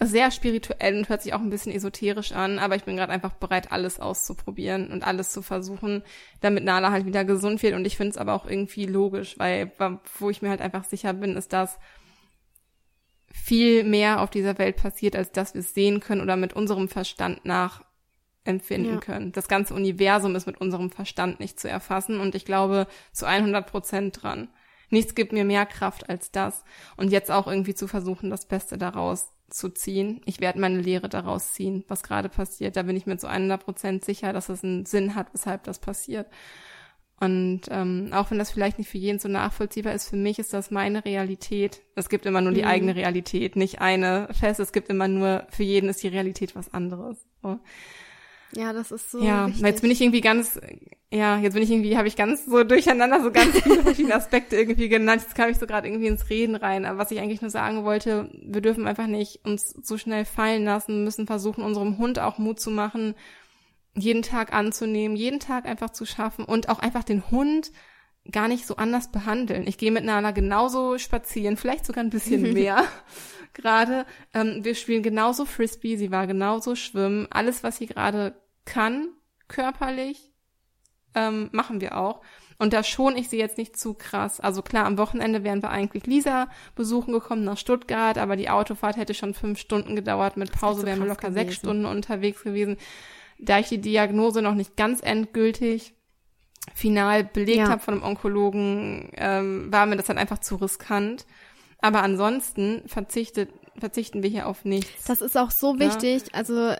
sehr spirituell und hört sich auch ein bisschen esoterisch an, aber ich bin gerade einfach bereit, alles auszuprobieren und alles zu versuchen, damit Nala halt wieder gesund wird. Und ich finde es aber auch irgendwie logisch, weil wo ich mir halt einfach sicher bin, ist, dass viel mehr auf dieser Welt passiert, als dass wir es sehen können oder mit unserem Verstand nachempfinden ja. können. Das ganze Universum ist mit unserem Verstand nicht zu erfassen und ich glaube zu 100 Prozent dran. Nichts gibt mir mehr Kraft als das. Und jetzt auch irgendwie zu versuchen, das Beste daraus zu ziehen. Ich werde meine Lehre daraus ziehen, was gerade passiert. Da bin ich mir zu 100 Prozent sicher, dass es einen Sinn hat, weshalb das passiert. Und ähm, auch wenn das vielleicht nicht für jeden so nachvollziehbar ist, für mich ist das meine Realität. Es gibt immer nur die mhm. eigene Realität, nicht eine fest. Es gibt immer nur, für jeden ist die Realität was anderes. So. Ja, das ist so. Ja, wichtig. jetzt bin ich irgendwie ganz, ja, jetzt bin ich irgendwie, habe ich ganz so durcheinander so ganz viele [LAUGHS] verschiedene Aspekte irgendwie genannt. Jetzt kam ich so gerade irgendwie ins Reden rein. Aber was ich eigentlich nur sagen wollte, wir dürfen einfach nicht uns so schnell fallen lassen, müssen versuchen, unserem Hund auch Mut zu machen, jeden Tag anzunehmen, jeden Tag einfach zu schaffen und auch einfach den Hund gar nicht so anders behandeln. Ich gehe mit Nala genauso spazieren, vielleicht sogar ein bisschen [LAUGHS] mehr gerade. Ähm, wir spielen genauso Frisbee, sie war genauso schwimmen. Alles, was sie gerade kann, körperlich, ähm, machen wir auch. Und da schon ich sie jetzt nicht zu krass. Also klar, am Wochenende wären wir eigentlich Lisa besuchen gekommen nach Stuttgart, aber die Autofahrt hätte schon fünf Stunden gedauert. Mit Pause wären wir locker gewesen. sechs Stunden unterwegs gewesen. Da ich die Diagnose noch nicht ganz endgültig final belegt ja. habe von einem Onkologen, ähm, war mir das dann einfach zu riskant. Aber ansonsten verzichtet, verzichten wir hier auf nichts. Das ist auch so wichtig. Ja. Also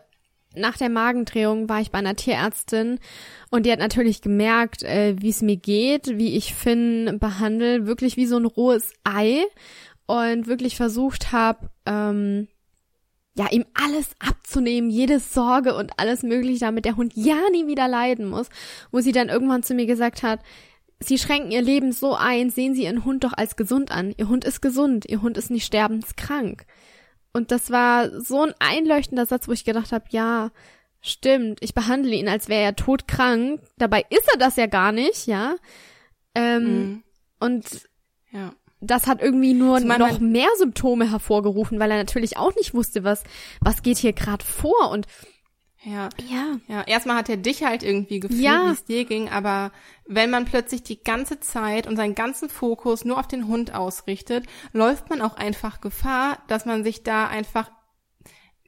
nach der Magendrehung war ich bei einer Tierärztin und die hat natürlich gemerkt, äh, wie es mir geht, wie ich Finn behandle, wirklich wie so ein rohes Ei und wirklich versucht habe, ähm, ja, ihm alles abzunehmen, jede Sorge und alles mögliche, damit der Hund ja nie wieder leiden muss, wo sie dann irgendwann zu mir gesagt hat, Sie schränken ihr Leben so ein, sehen Sie Ihren Hund doch als gesund an. Ihr Hund ist gesund, Ihr Hund ist nicht sterbenskrank. Und das war so ein einleuchtender Satz, wo ich gedacht habe, ja, stimmt, ich behandle ihn, als wäre er todkrank. Dabei ist er das ja gar nicht, ja. Ähm, mhm. Und ja. das hat irgendwie nur also noch mehr Symptome hervorgerufen, weil er natürlich auch nicht wusste, was, was geht hier gerade vor. Und ja. Ja. Ja, erstmal hat er dich halt irgendwie gefühlt, ja. wie es dir ging, aber wenn man plötzlich die ganze Zeit und seinen ganzen Fokus nur auf den Hund ausrichtet, läuft man auch einfach Gefahr, dass man sich da einfach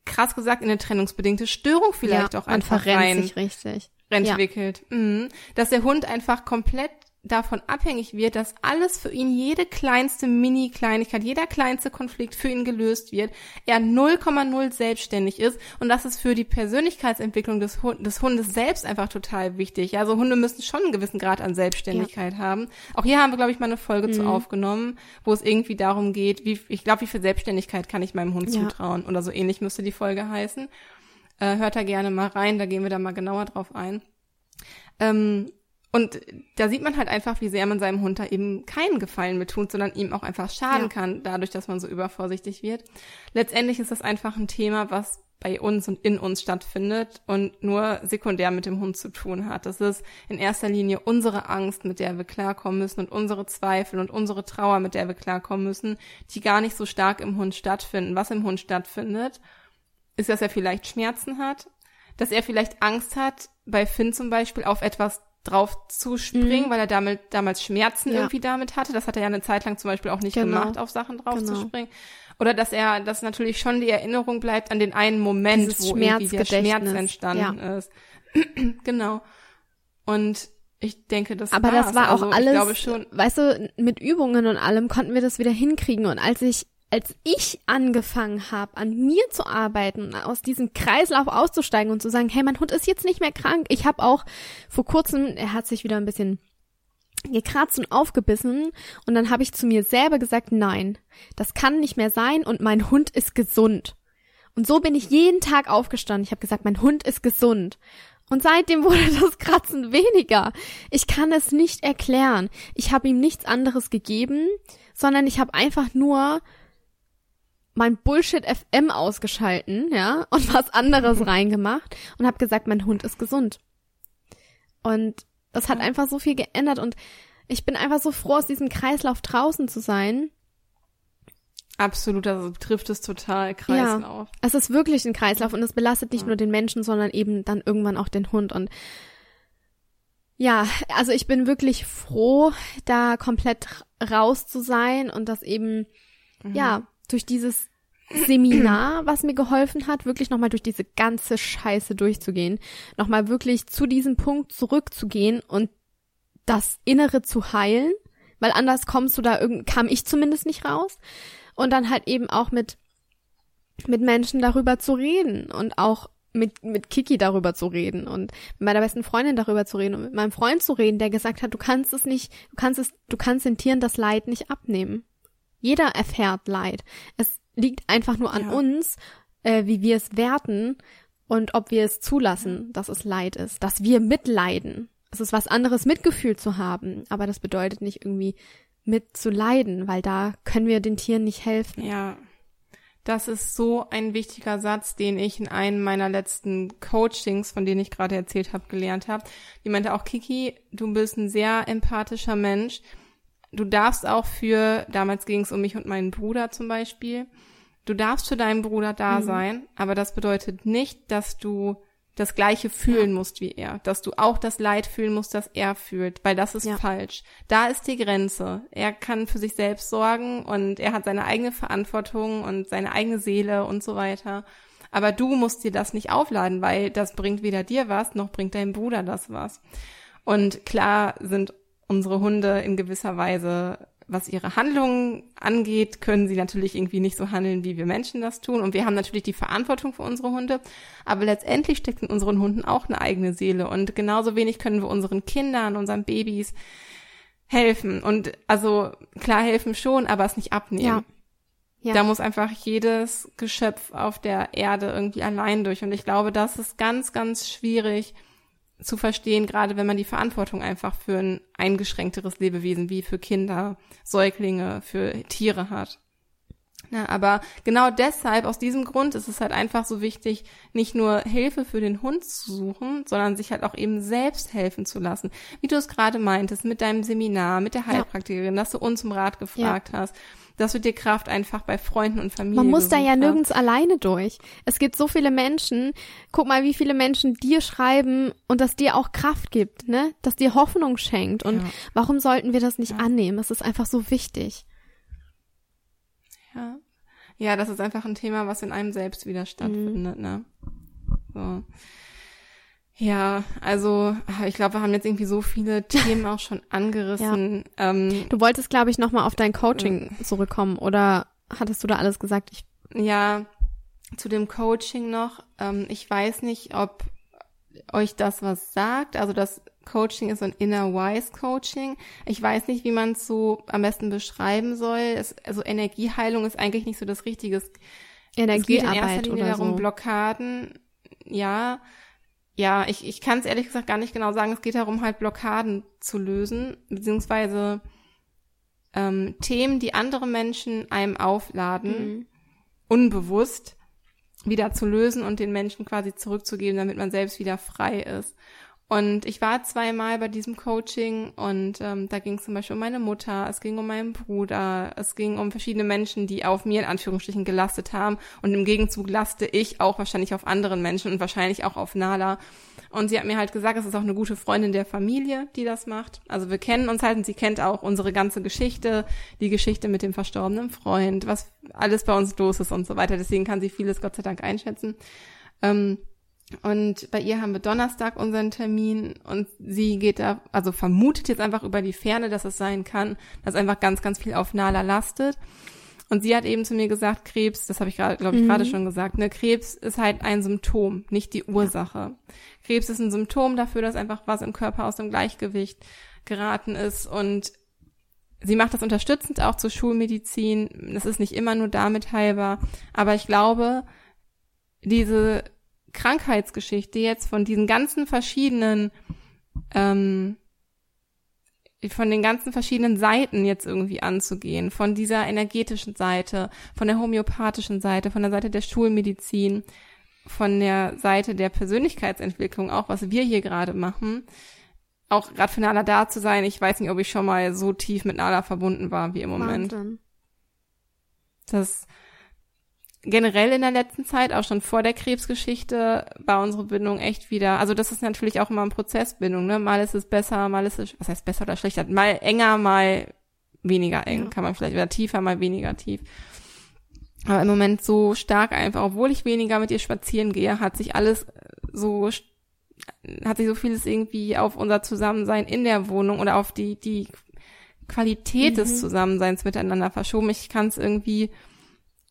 krass gesagt in eine trennungsbedingte Störung vielleicht ja, auch einfach rein sich richtig. entwickelt. Ja. Mhm. Dass der Hund einfach komplett davon abhängig wird, dass alles für ihn, jede kleinste Mini-Kleinigkeit, jeder kleinste Konflikt für ihn gelöst wird, er 0,0 selbstständig ist und das ist für die Persönlichkeitsentwicklung des, Hund, des Hundes selbst einfach total wichtig. Also Hunde müssen schon einen gewissen Grad an Selbstständigkeit ja. haben. Auch hier haben wir, glaube ich, mal eine Folge mhm. zu aufgenommen, wo es irgendwie darum geht, wie, ich glaube, wie viel Selbstständigkeit kann ich meinem Hund ja. zutrauen oder so ähnlich müsste die Folge heißen. Äh, hört da gerne mal rein, da gehen wir da mal genauer drauf ein. Ähm, und da sieht man halt einfach, wie sehr man seinem Hund da eben keinen Gefallen mit tut, sondern ihm auch einfach schaden ja. kann, dadurch, dass man so übervorsichtig wird. Letztendlich ist das einfach ein Thema, was bei uns und in uns stattfindet und nur sekundär mit dem Hund zu tun hat. Das ist in erster Linie unsere Angst, mit der wir klarkommen müssen und unsere Zweifel und unsere Trauer, mit der wir klarkommen müssen, die gar nicht so stark im Hund stattfinden. Was im Hund stattfindet, ist, dass er vielleicht Schmerzen hat, dass er vielleicht Angst hat, bei Finn zum Beispiel auf etwas drauf zu springen, mhm. weil er damit damals Schmerzen ja. irgendwie damit hatte. Das hat er ja eine Zeit lang zum Beispiel auch nicht genau. gemacht, auf Sachen drauf genau. zu springen. Oder dass er, dass natürlich schon die Erinnerung bleibt an den einen Moment, Dieses wo irgendwie der Schmerz entstanden ja. ist. [CLEARS THROAT] genau. Und ich denke, das Aber war's. das war auch also, alles, weißt du, mit Übungen und allem konnten wir das wieder hinkriegen. Und als ich als ich angefangen habe, an mir zu arbeiten, aus diesem Kreislauf auszusteigen und zu sagen, hey, mein Hund ist jetzt nicht mehr krank. Ich habe auch vor kurzem, er hat sich wieder ein bisschen gekratzt und aufgebissen und dann habe ich zu mir selber gesagt, nein, das kann nicht mehr sein und mein Hund ist gesund. Und so bin ich jeden Tag aufgestanden. Ich habe gesagt, mein Hund ist gesund. Und seitdem [LAUGHS] wurde das Kratzen weniger. Ich kann es nicht erklären. Ich habe ihm nichts anderes gegeben, sondern ich habe einfach nur mein Bullshit FM ausgeschalten, ja, und [LAUGHS] was anderes [LAUGHS] reingemacht und habe gesagt, mein Hund ist gesund. Und das hat einfach so viel geändert und ich bin einfach so froh, aus diesem Kreislauf draußen zu sein. Absolut, das trifft es total Kreislauf. Ja, es ist wirklich ein Kreislauf und es belastet nicht ja. nur den Menschen, sondern eben dann irgendwann auch den Hund und ja, also ich bin wirklich froh, da komplett raus zu sein und das eben, mhm. ja, durch dieses Seminar, was mir geholfen hat, wirklich nochmal durch diese ganze Scheiße durchzugehen, nochmal wirklich zu diesem Punkt zurückzugehen und das Innere zu heilen, weil anders kommst du da irgend, kam ich zumindest nicht raus. Und dann halt eben auch mit, mit Menschen darüber zu reden und auch mit, mit Kiki darüber zu reden und mit meiner besten Freundin darüber zu reden und mit meinem Freund zu reden, der gesagt hat, du kannst es nicht, du kannst es, du kannst den Tieren das Leid nicht abnehmen. Jeder erfährt Leid. Es liegt einfach nur an ja. uns, äh, wie wir es werten und ob wir es zulassen, dass es Leid ist, dass wir mitleiden. Es ist was anderes, Mitgefühl zu haben, aber das bedeutet nicht irgendwie mit zu leiden, weil da können wir den Tieren nicht helfen. Ja. Das ist so ein wichtiger Satz, den ich in einem meiner letzten Coachings, von denen ich gerade erzählt habe, gelernt habe. Die meinte auch, Kiki, du bist ein sehr empathischer Mensch. Du darfst auch für, damals ging es um mich und meinen Bruder zum Beispiel, du darfst für deinen Bruder da mhm. sein, aber das bedeutet nicht, dass du das Gleiche fühlen ja. musst wie er, dass du auch das Leid fühlen musst, das er fühlt, weil das ist ja. falsch. Da ist die Grenze. Er kann für sich selbst sorgen und er hat seine eigene Verantwortung und seine eigene Seele und so weiter. Aber du musst dir das nicht aufladen, weil das bringt weder dir was, noch bringt deinem Bruder das was. Und klar sind unsere Hunde in gewisser Weise was ihre Handlungen angeht, können sie natürlich irgendwie nicht so handeln, wie wir Menschen das tun. Und wir haben natürlich die Verantwortung für unsere Hunde. Aber letztendlich steckt in unseren Hunden auch eine eigene Seele. Und genauso wenig können wir unseren Kindern, unseren Babys helfen. Und also klar helfen schon, aber es nicht abnehmen. Ja. Ja. Da muss einfach jedes Geschöpf auf der Erde irgendwie allein durch. Und ich glaube, das ist ganz, ganz schwierig, zu verstehen, gerade wenn man die Verantwortung einfach für ein eingeschränkteres Lebewesen wie für Kinder, Säuglinge, für Tiere hat. Ja, aber genau deshalb, aus diesem Grund ist es halt einfach so wichtig, nicht nur Hilfe für den Hund zu suchen, sondern sich halt auch eben selbst helfen zu lassen. Wie du es gerade meintest, mit deinem Seminar, mit der Heilpraktikerin, ja. dass du uns um Rat gefragt ja. hast dass du dir Kraft einfach bei Freunden und Familie Man muss da ja nirgends alleine durch. Es gibt so viele Menschen. Guck mal, wie viele Menschen dir schreiben und das dir auch Kraft gibt, ne? Das dir Hoffnung schenkt. Und ja. warum sollten wir das nicht ja. annehmen? Es ist einfach so wichtig. Ja. Ja, das ist einfach ein Thema, was in einem selbst wieder stattfindet, mhm. ne? So. Ja, also ich glaube, wir haben jetzt irgendwie so viele Themen auch schon [LAUGHS] angerissen. Ja. Ähm, du wolltest, glaube ich, nochmal auf dein Coaching zurückkommen oder hattest du da alles gesagt? Ich ja, zu dem Coaching noch. Ähm, ich weiß nicht, ob euch das was sagt. Also das Coaching ist so ein Inner Wise Coaching. Ich weiß nicht, wie man es so am besten beschreiben soll. Es, also Energieheilung ist eigentlich nicht so das Richtige. Energiearbeit es geht in erster Linie oder darum, so. Blockaden, ja, ja, ich, ich kann es ehrlich gesagt gar nicht genau sagen. Es geht darum, halt Blockaden zu lösen, beziehungsweise ähm, Themen, die andere Menschen einem aufladen, mhm. unbewusst wieder zu lösen und den Menschen quasi zurückzugeben, damit man selbst wieder frei ist. Und ich war zweimal bei diesem Coaching und ähm, da ging es zum Beispiel um meine Mutter, es ging um meinen Bruder, es ging um verschiedene Menschen, die auf mir in Anführungsstrichen gelastet haben. Und im Gegenzug laste ich auch wahrscheinlich auf anderen Menschen und wahrscheinlich auch auf Nala. Und sie hat mir halt gesagt, es ist auch eine gute Freundin der Familie, die das macht. Also wir kennen uns halt und sie kennt auch unsere ganze Geschichte, die Geschichte mit dem verstorbenen Freund, was alles bei uns los ist und so weiter. Deswegen kann sie vieles Gott sei Dank einschätzen. Ähm, und bei ihr haben wir Donnerstag unseren Termin und sie geht da, also vermutet jetzt einfach über die Ferne, dass es sein kann, dass einfach ganz, ganz viel auf Nala lastet. Und sie hat eben zu mir gesagt, Krebs, das habe ich gerade, glaube ich, mhm. gerade schon gesagt, ne, Krebs ist halt ein Symptom, nicht die Ursache. Ja. Krebs ist ein Symptom dafür, dass einfach was im Körper aus dem Gleichgewicht geraten ist und sie macht das unterstützend auch zur Schulmedizin. Das ist nicht immer nur damit heilbar, aber ich glaube, diese Krankheitsgeschichte jetzt von diesen ganzen verschiedenen, ähm, von den ganzen verschiedenen Seiten jetzt irgendwie anzugehen, von dieser energetischen Seite, von der homöopathischen Seite, von der Seite der Schulmedizin, von der Seite der Persönlichkeitsentwicklung, auch was wir hier gerade machen, auch gerade für Nala da zu sein. Ich weiß nicht, ob ich schon mal so tief mit Nala verbunden war wie im Moment. Wahnsinn. Das generell in der letzten Zeit, auch schon vor der Krebsgeschichte, war unsere Bindung echt wieder, also das ist natürlich auch immer ein Prozessbindung, ne? Mal ist es besser, mal ist es, was heißt besser oder schlechter, mal enger, mal weniger eng, ja. kann man vielleicht, oder tiefer, mal weniger tief. Aber im Moment so stark einfach, obwohl ich weniger mit ihr spazieren gehe, hat sich alles so, hat sich so vieles irgendwie auf unser Zusammensein in der Wohnung oder auf die, die Qualität mhm. des Zusammenseins miteinander verschoben. Ich kann es irgendwie,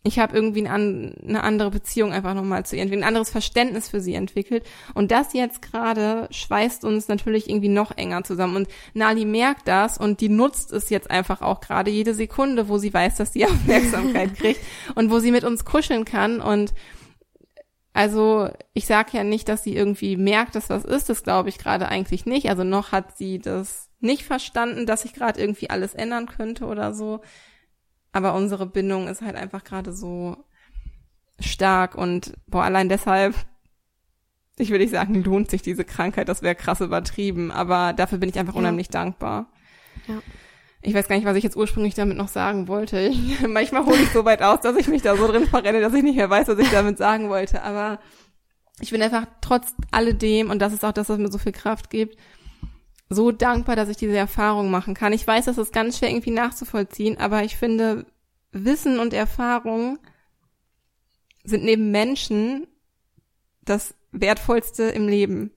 ich habe irgendwie eine, eine andere Beziehung einfach nochmal zu ihr entwickelt, ein anderes Verständnis für sie entwickelt. Und das jetzt gerade schweißt uns natürlich irgendwie noch enger zusammen. Und Nali merkt das und die nutzt es jetzt einfach auch gerade jede Sekunde, wo sie weiß, dass sie [LAUGHS] Aufmerksamkeit kriegt und wo sie mit uns kuscheln kann. Und also ich sage ja nicht, dass sie irgendwie merkt, dass was ist. Das glaube ich gerade eigentlich nicht. Also noch hat sie das nicht verstanden, dass sich gerade irgendwie alles ändern könnte oder so. Aber unsere Bindung ist halt einfach gerade so stark und boah, allein deshalb, [LAUGHS] ich will nicht sagen, lohnt sich diese Krankheit, das wäre krass übertrieben, aber dafür bin ich einfach ja. unheimlich dankbar. Ja. Ich weiß gar nicht, was ich jetzt ursprünglich damit noch sagen wollte. Ich, [LAUGHS] manchmal hole ich so weit aus, dass ich mich da so drin verrenne, dass ich nicht mehr weiß, was ich damit sagen wollte. Aber ich bin einfach trotz alledem, und das ist auch das, was mir so viel Kraft gibt, so dankbar, dass ich diese Erfahrung machen kann. Ich weiß, das ist ganz schwer irgendwie nachzuvollziehen, aber ich finde, Wissen und Erfahrung sind neben Menschen das wertvollste im Leben.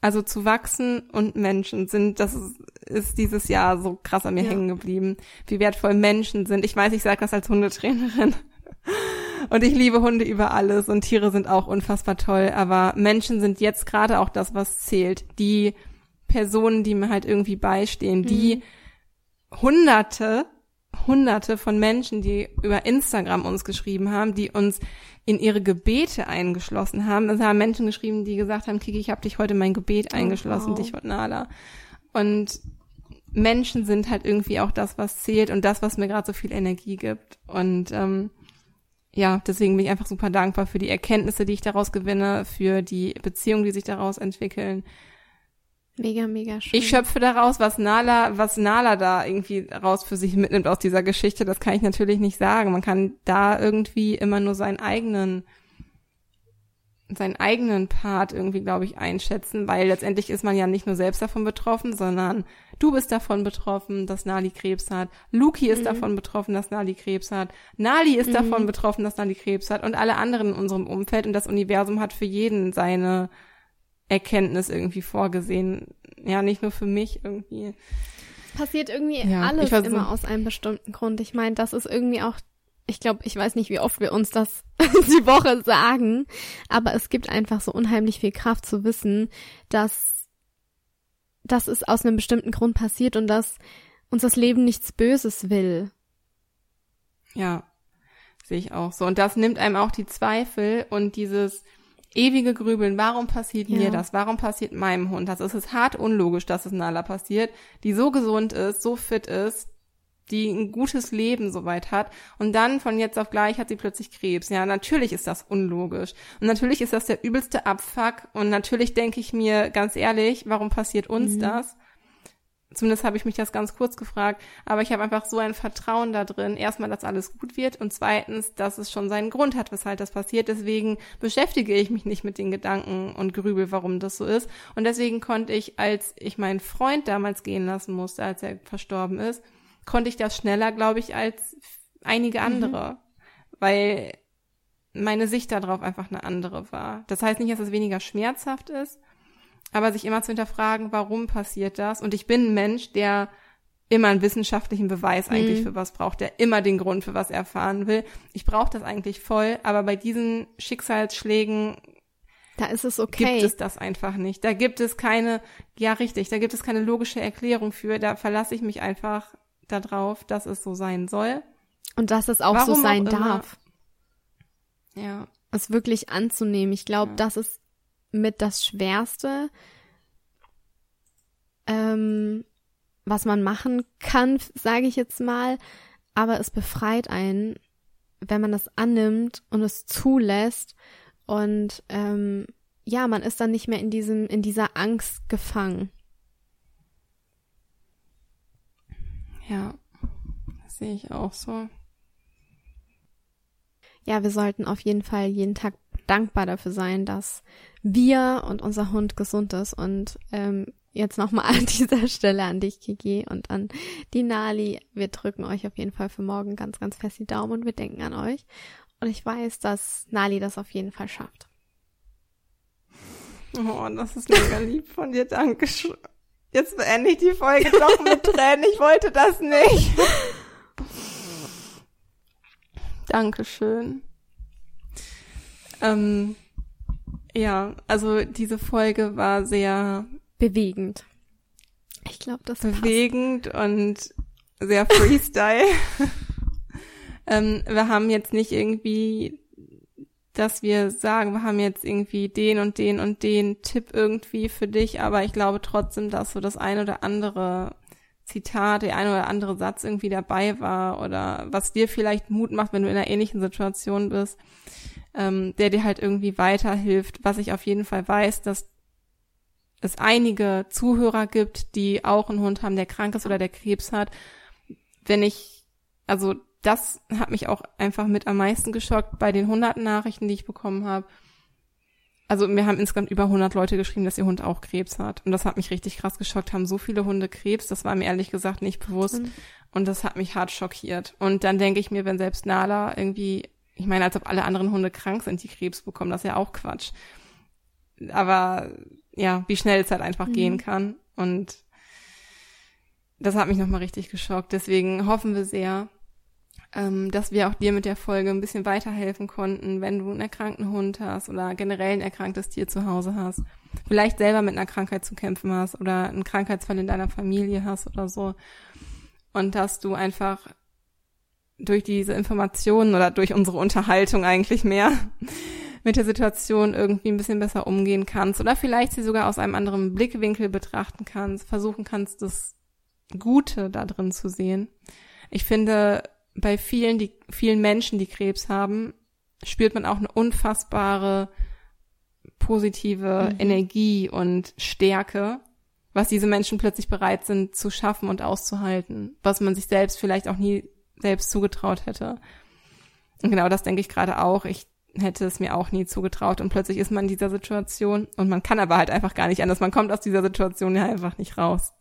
Also zu wachsen und Menschen sind, das ist, ist dieses Jahr so krass an mir ja. hängen geblieben, wie wertvoll Menschen sind. Ich weiß, ich sage das als Hundetrainerin. [LAUGHS] Und ich liebe Hunde über alles und Tiere sind auch unfassbar toll, aber Menschen sind jetzt gerade auch das, was zählt. Die Personen, die mir halt irgendwie beistehen, die mhm. hunderte, hunderte von Menschen, die über Instagram uns geschrieben haben, die uns in ihre Gebete eingeschlossen haben. Es haben Menschen geschrieben, die gesagt haben, Kiki, ich habe dich heute mein Gebet oh, eingeschlossen, wow. dich und Nala. Und Menschen sind halt irgendwie auch das, was zählt und das, was mir gerade so viel Energie gibt. Und ähm, ja, deswegen bin ich einfach super dankbar für die Erkenntnisse, die ich daraus gewinne, für die Beziehungen, die sich daraus entwickeln, Mega, mega schön. Ich schöpfe daraus, was Nala, was Nala da irgendwie raus für sich mitnimmt aus dieser Geschichte. Das kann ich natürlich nicht sagen. Man kann da irgendwie immer nur seinen eigenen, seinen eigenen Part irgendwie, glaube ich, einschätzen, weil letztendlich ist man ja nicht nur selbst davon betroffen, sondern du bist davon betroffen, dass Nali Krebs hat. Luki ist mhm. davon betroffen, dass Nali Krebs hat. Nali ist mhm. davon betroffen, dass Nali Krebs hat und alle anderen in unserem Umfeld und das Universum hat für jeden seine Erkenntnis irgendwie vorgesehen. Ja, nicht nur für mich irgendwie. Passiert irgendwie ja, alles immer aus einem bestimmten Grund. Ich meine, das ist irgendwie auch, ich glaube, ich weiß nicht, wie oft wir uns das [LAUGHS] die Woche sagen, aber es gibt einfach so unheimlich viel Kraft zu wissen, dass, dass es aus einem bestimmten Grund passiert und dass uns das Leben nichts Böses will. Ja, sehe ich auch so. Und das nimmt einem auch die Zweifel und dieses, ewige Grübeln, warum passiert ja. mir das? Warum passiert meinem Hund das? Es ist hart unlogisch, dass es Nala passiert, die so gesund ist, so fit ist, die ein gutes Leben soweit hat und dann von jetzt auf gleich hat sie plötzlich Krebs. Ja, natürlich ist das unlogisch und natürlich ist das der übelste Abfuck und natürlich denke ich mir ganz ehrlich, warum passiert uns mhm. das? Zumindest habe ich mich das ganz kurz gefragt, aber ich habe einfach so ein Vertrauen da drin. Erstmal, dass alles gut wird und zweitens, dass es schon seinen Grund hat, weshalb das passiert. Deswegen beschäftige ich mich nicht mit den Gedanken und grübel, warum das so ist. Und deswegen konnte ich, als ich meinen Freund damals gehen lassen musste, als er verstorben ist, konnte ich das schneller, glaube ich, als einige mhm. andere. Mhm. Weil meine Sicht darauf einfach eine andere war. Das heißt nicht, dass es weniger schmerzhaft ist, aber sich immer zu hinterfragen, warum passiert das? Und ich bin ein Mensch, der immer einen wissenschaftlichen Beweis eigentlich mhm. für was braucht, der immer den Grund für was erfahren will. Ich brauche das eigentlich voll, aber bei diesen Schicksalsschlägen da ist es okay. Gibt es das einfach nicht. Da gibt es keine, ja richtig, da gibt es keine logische Erklärung für. Da verlasse ich mich einfach darauf, dass es so sein soll. Und dass es auch Warum so sein auch darf. Ja. Es wirklich anzunehmen. Ich glaube, ja. das ist mit das Schwerste, ähm, was man machen kann, sage ich jetzt mal. Aber es befreit einen, wenn man das annimmt und es zulässt. Und ähm, ja, man ist dann nicht mehr in diesem, in dieser Angst gefangen. Ja, das sehe ich auch so. ja, wir sollten auf jeden Fall jeden Tag dankbar dafür sein, dass wir und unser Hund gesund ist. Und ähm, jetzt nochmal [LAUGHS] an dieser Stelle an dich, Kiki, und an die Nali. Wir drücken euch auf jeden Fall für morgen ganz, ganz fest die Daumen und wir denken an euch. Und ich weiß, dass Nali das auf jeden Fall schafft. Oh, das ist mega lieb von dir. Dankeschön. Jetzt beende ich die Folge doch mit Tränen. Ich wollte das nicht. [LAUGHS] Dankeschön. Ähm, ja, also diese Folge war sehr bewegend. Ich glaube, das bewegend passt. und sehr Freestyle. [LAUGHS] ähm, wir haben jetzt nicht irgendwie, dass wir sagen, wir haben jetzt irgendwie den und den und den Tipp irgendwie für dich, aber ich glaube trotzdem, dass so das ein oder andere Zitat, der ein oder andere Satz irgendwie dabei war oder was dir vielleicht Mut macht, wenn du in einer ähnlichen Situation bist ähm, der dir halt irgendwie weiterhilft. Was ich auf jeden Fall weiß, dass es einige Zuhörer gibt, die auch einen Hund haben, der krank ist oder der Krebs hat. Wenn ich, also das hat mich auch einfach mit am meisten geschockt bei den hunderten Nachrichten, die ich bekommen habe. Also mir haben insgesamt über 100 Leute geschrieben, dass ihr Hund auch Krebs hat. Und das hat mich richtig krass geschockt. Haben so viele Hunde Krebs, das war mir ehrlich gesagt nicht bewusst. Mhm. Und das hat mich hart schockiert. Und dann denke ich mir, wenn selbst Nala irgendwie ich meine, als ob alle anderen Hunde krank sind, die Krebs bekommen, das ist ja auch Quatsch. Aber ja, wie schnell es halt einfach mhm. gehen kann. Und das hat mich nochmal richtig geschockt. Deswegen hoffen wir sehr, ähm, dass wir auch dir mit der Folge ein bisschen weiterhelfen konnten, wenn du einen erkrankten Hund hast oder generell ein erkranktes Tier zu Hause hast. Vielleicht selber mit einer Krankheit zu kämpfen hast oder einen Krankheitsfall in deiner Familie hast oder so. Und dass du einfach durch diese Informationen oder durch unsere Unterhaltung eigentlich mehr [LAUGHS] mit der Situation irgendwie ein bisschen besser umgehen kannst oder vielleicht sie sogar aus einem anderen Blickwinkel betrachten kannst, versuchen kannst, das Gute da drin zu sehen. Ich finde, bei vielen, die, vielen Menschen, die Krebs haben, spürt man auch eine unfassbare positive mhm. Energie und Stärke, was diese Menschen plötzlich bereit sind zu schaffen und auszuhalten, was man sich selbst vielleicht auch nie selbst zugetraut hätte. Und genau das denke ich gerade auch. Ich hätte es mir auch nie zugetraut und plötzlich ist man in dieser Situation und man kann aber halt einfach gar nicht anders. Man kommt aus dieser Situation ja einfach nicht raus.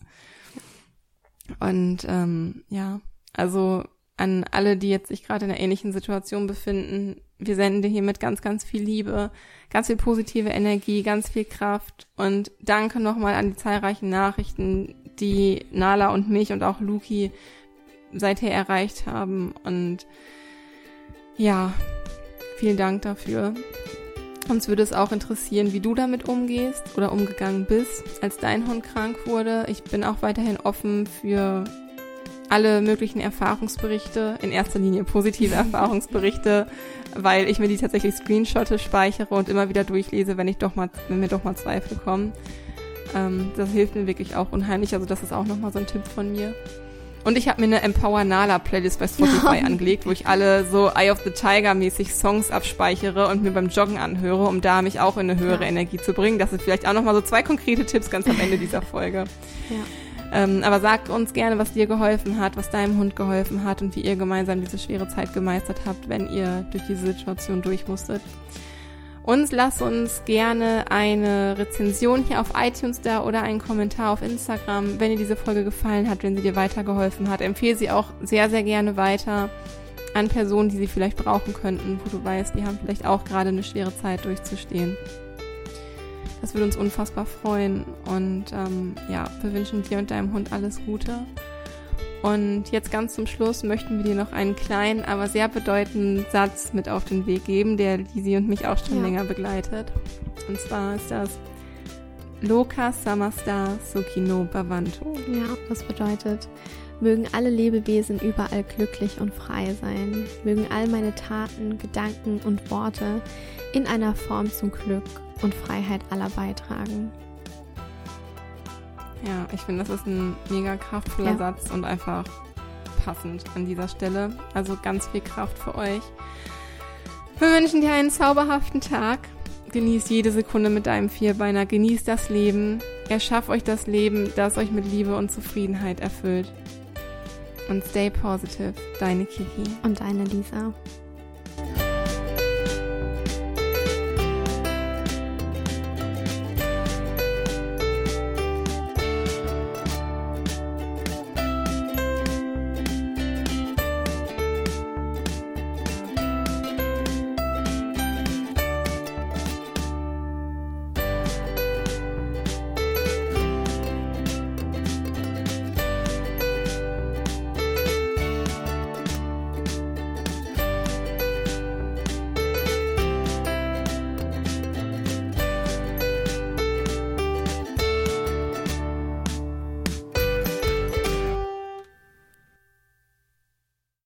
Und ähm, ja, also an alle, die jetzt sich gerade in einer ähnlichen Situation befinden, wir senden dir hiermit ganz, ganz viel Liebe, ganz viel positive Energie, ganz viel Kraft und danke nochmal an die zahlreichen Nachrichten, die Nala und mich und auch Luki seither erreicht haben. Und ja, vielen Dank dafür. Uns würde es auch interessieren, wie du damit umgehst oder umgegangen bist, als dein Hund krank wurde. Ich bin auch weiterhin offen für alle möglichen Erfahrungsberichte, in erster Linie positive [LAUGHS] Erfahrungsberichte, weil ich mir die tatsächlich Screenshotte speichere und immer wieder durchlese, wenn ich doch mal, wenn mir doch mal Zweifel kommen. Ähm, das hilft mir wirklich auch unheimlich. Also das ist auch nochmal so ein Tipp von mir. Und ich habe mir eine Empower Nala Playlist bei Spotify angelegt, wo ich alle so Eye of the Tiger mäßig Songs abspeichere und mir beim Joggen anhöre, um da mich auch in eine höhere ja. Energie zu bringen. Das sind vielleicht auch nochmal so zwei konkrete Tipps ganz am Ende dieser Folge. [LAUGHS] Ja. Ähm, aber sag uns gerne, was dir geholfen hat, was deinem Hund geholfen hat und wie ihr gemeinsam diese schwere Zeit gemeistert habt, wenn ihr durch diese Situation durch musstet. Und lass uns gerne eine Rezension hier auf iTunes da oder einen Kommentar auf Instagram, wenn dir diese Folge gefallen hat, wenn sie dir weitergeholfen hat. Empfehle sie auch sehr, sehr gerne weiter an Personen, die sie vielleicht brauchen könnten, wo du weißt, die haben vielleicht auch gerade eine schwere Zeit durchzustehen. Das würde uns unfassbar freuen. Und ähm, ja, wir wünschen dir und deinem Hund alles Gute. Und jetzt ganz zum Schluss möchten wir dir noch einen kleinen, aber sehr bedeutenden Satz mit auf den Weg geben, der Lisi und mich auch schon ja. länger begleitet. Und zwar ist das Loka Samasta Sukino Bhavantu. Ja, das bedeutet, mögen alle Lebewesen überall glücklich und frei sein. Mögen all meine Taten, Gedanken und Worte in einer Form zum Glück und Freiheit aller beitragen. Ja, ich finde, das ist ein mega kraftvoller ja. Satz und einfach passend an dieser Stelle. Also ganz viel Kraft für euch. Wir wünschen dir einen zauberhaften Tag. Genießt jede Sekunde mit deinem Vierbeiner. Genießt das Leben. Erschafft euch das Leben, das euch mit Liebe und Zufriedenheit erfüllt. Und stay positive. Deine Kiki. Und deine Lisa.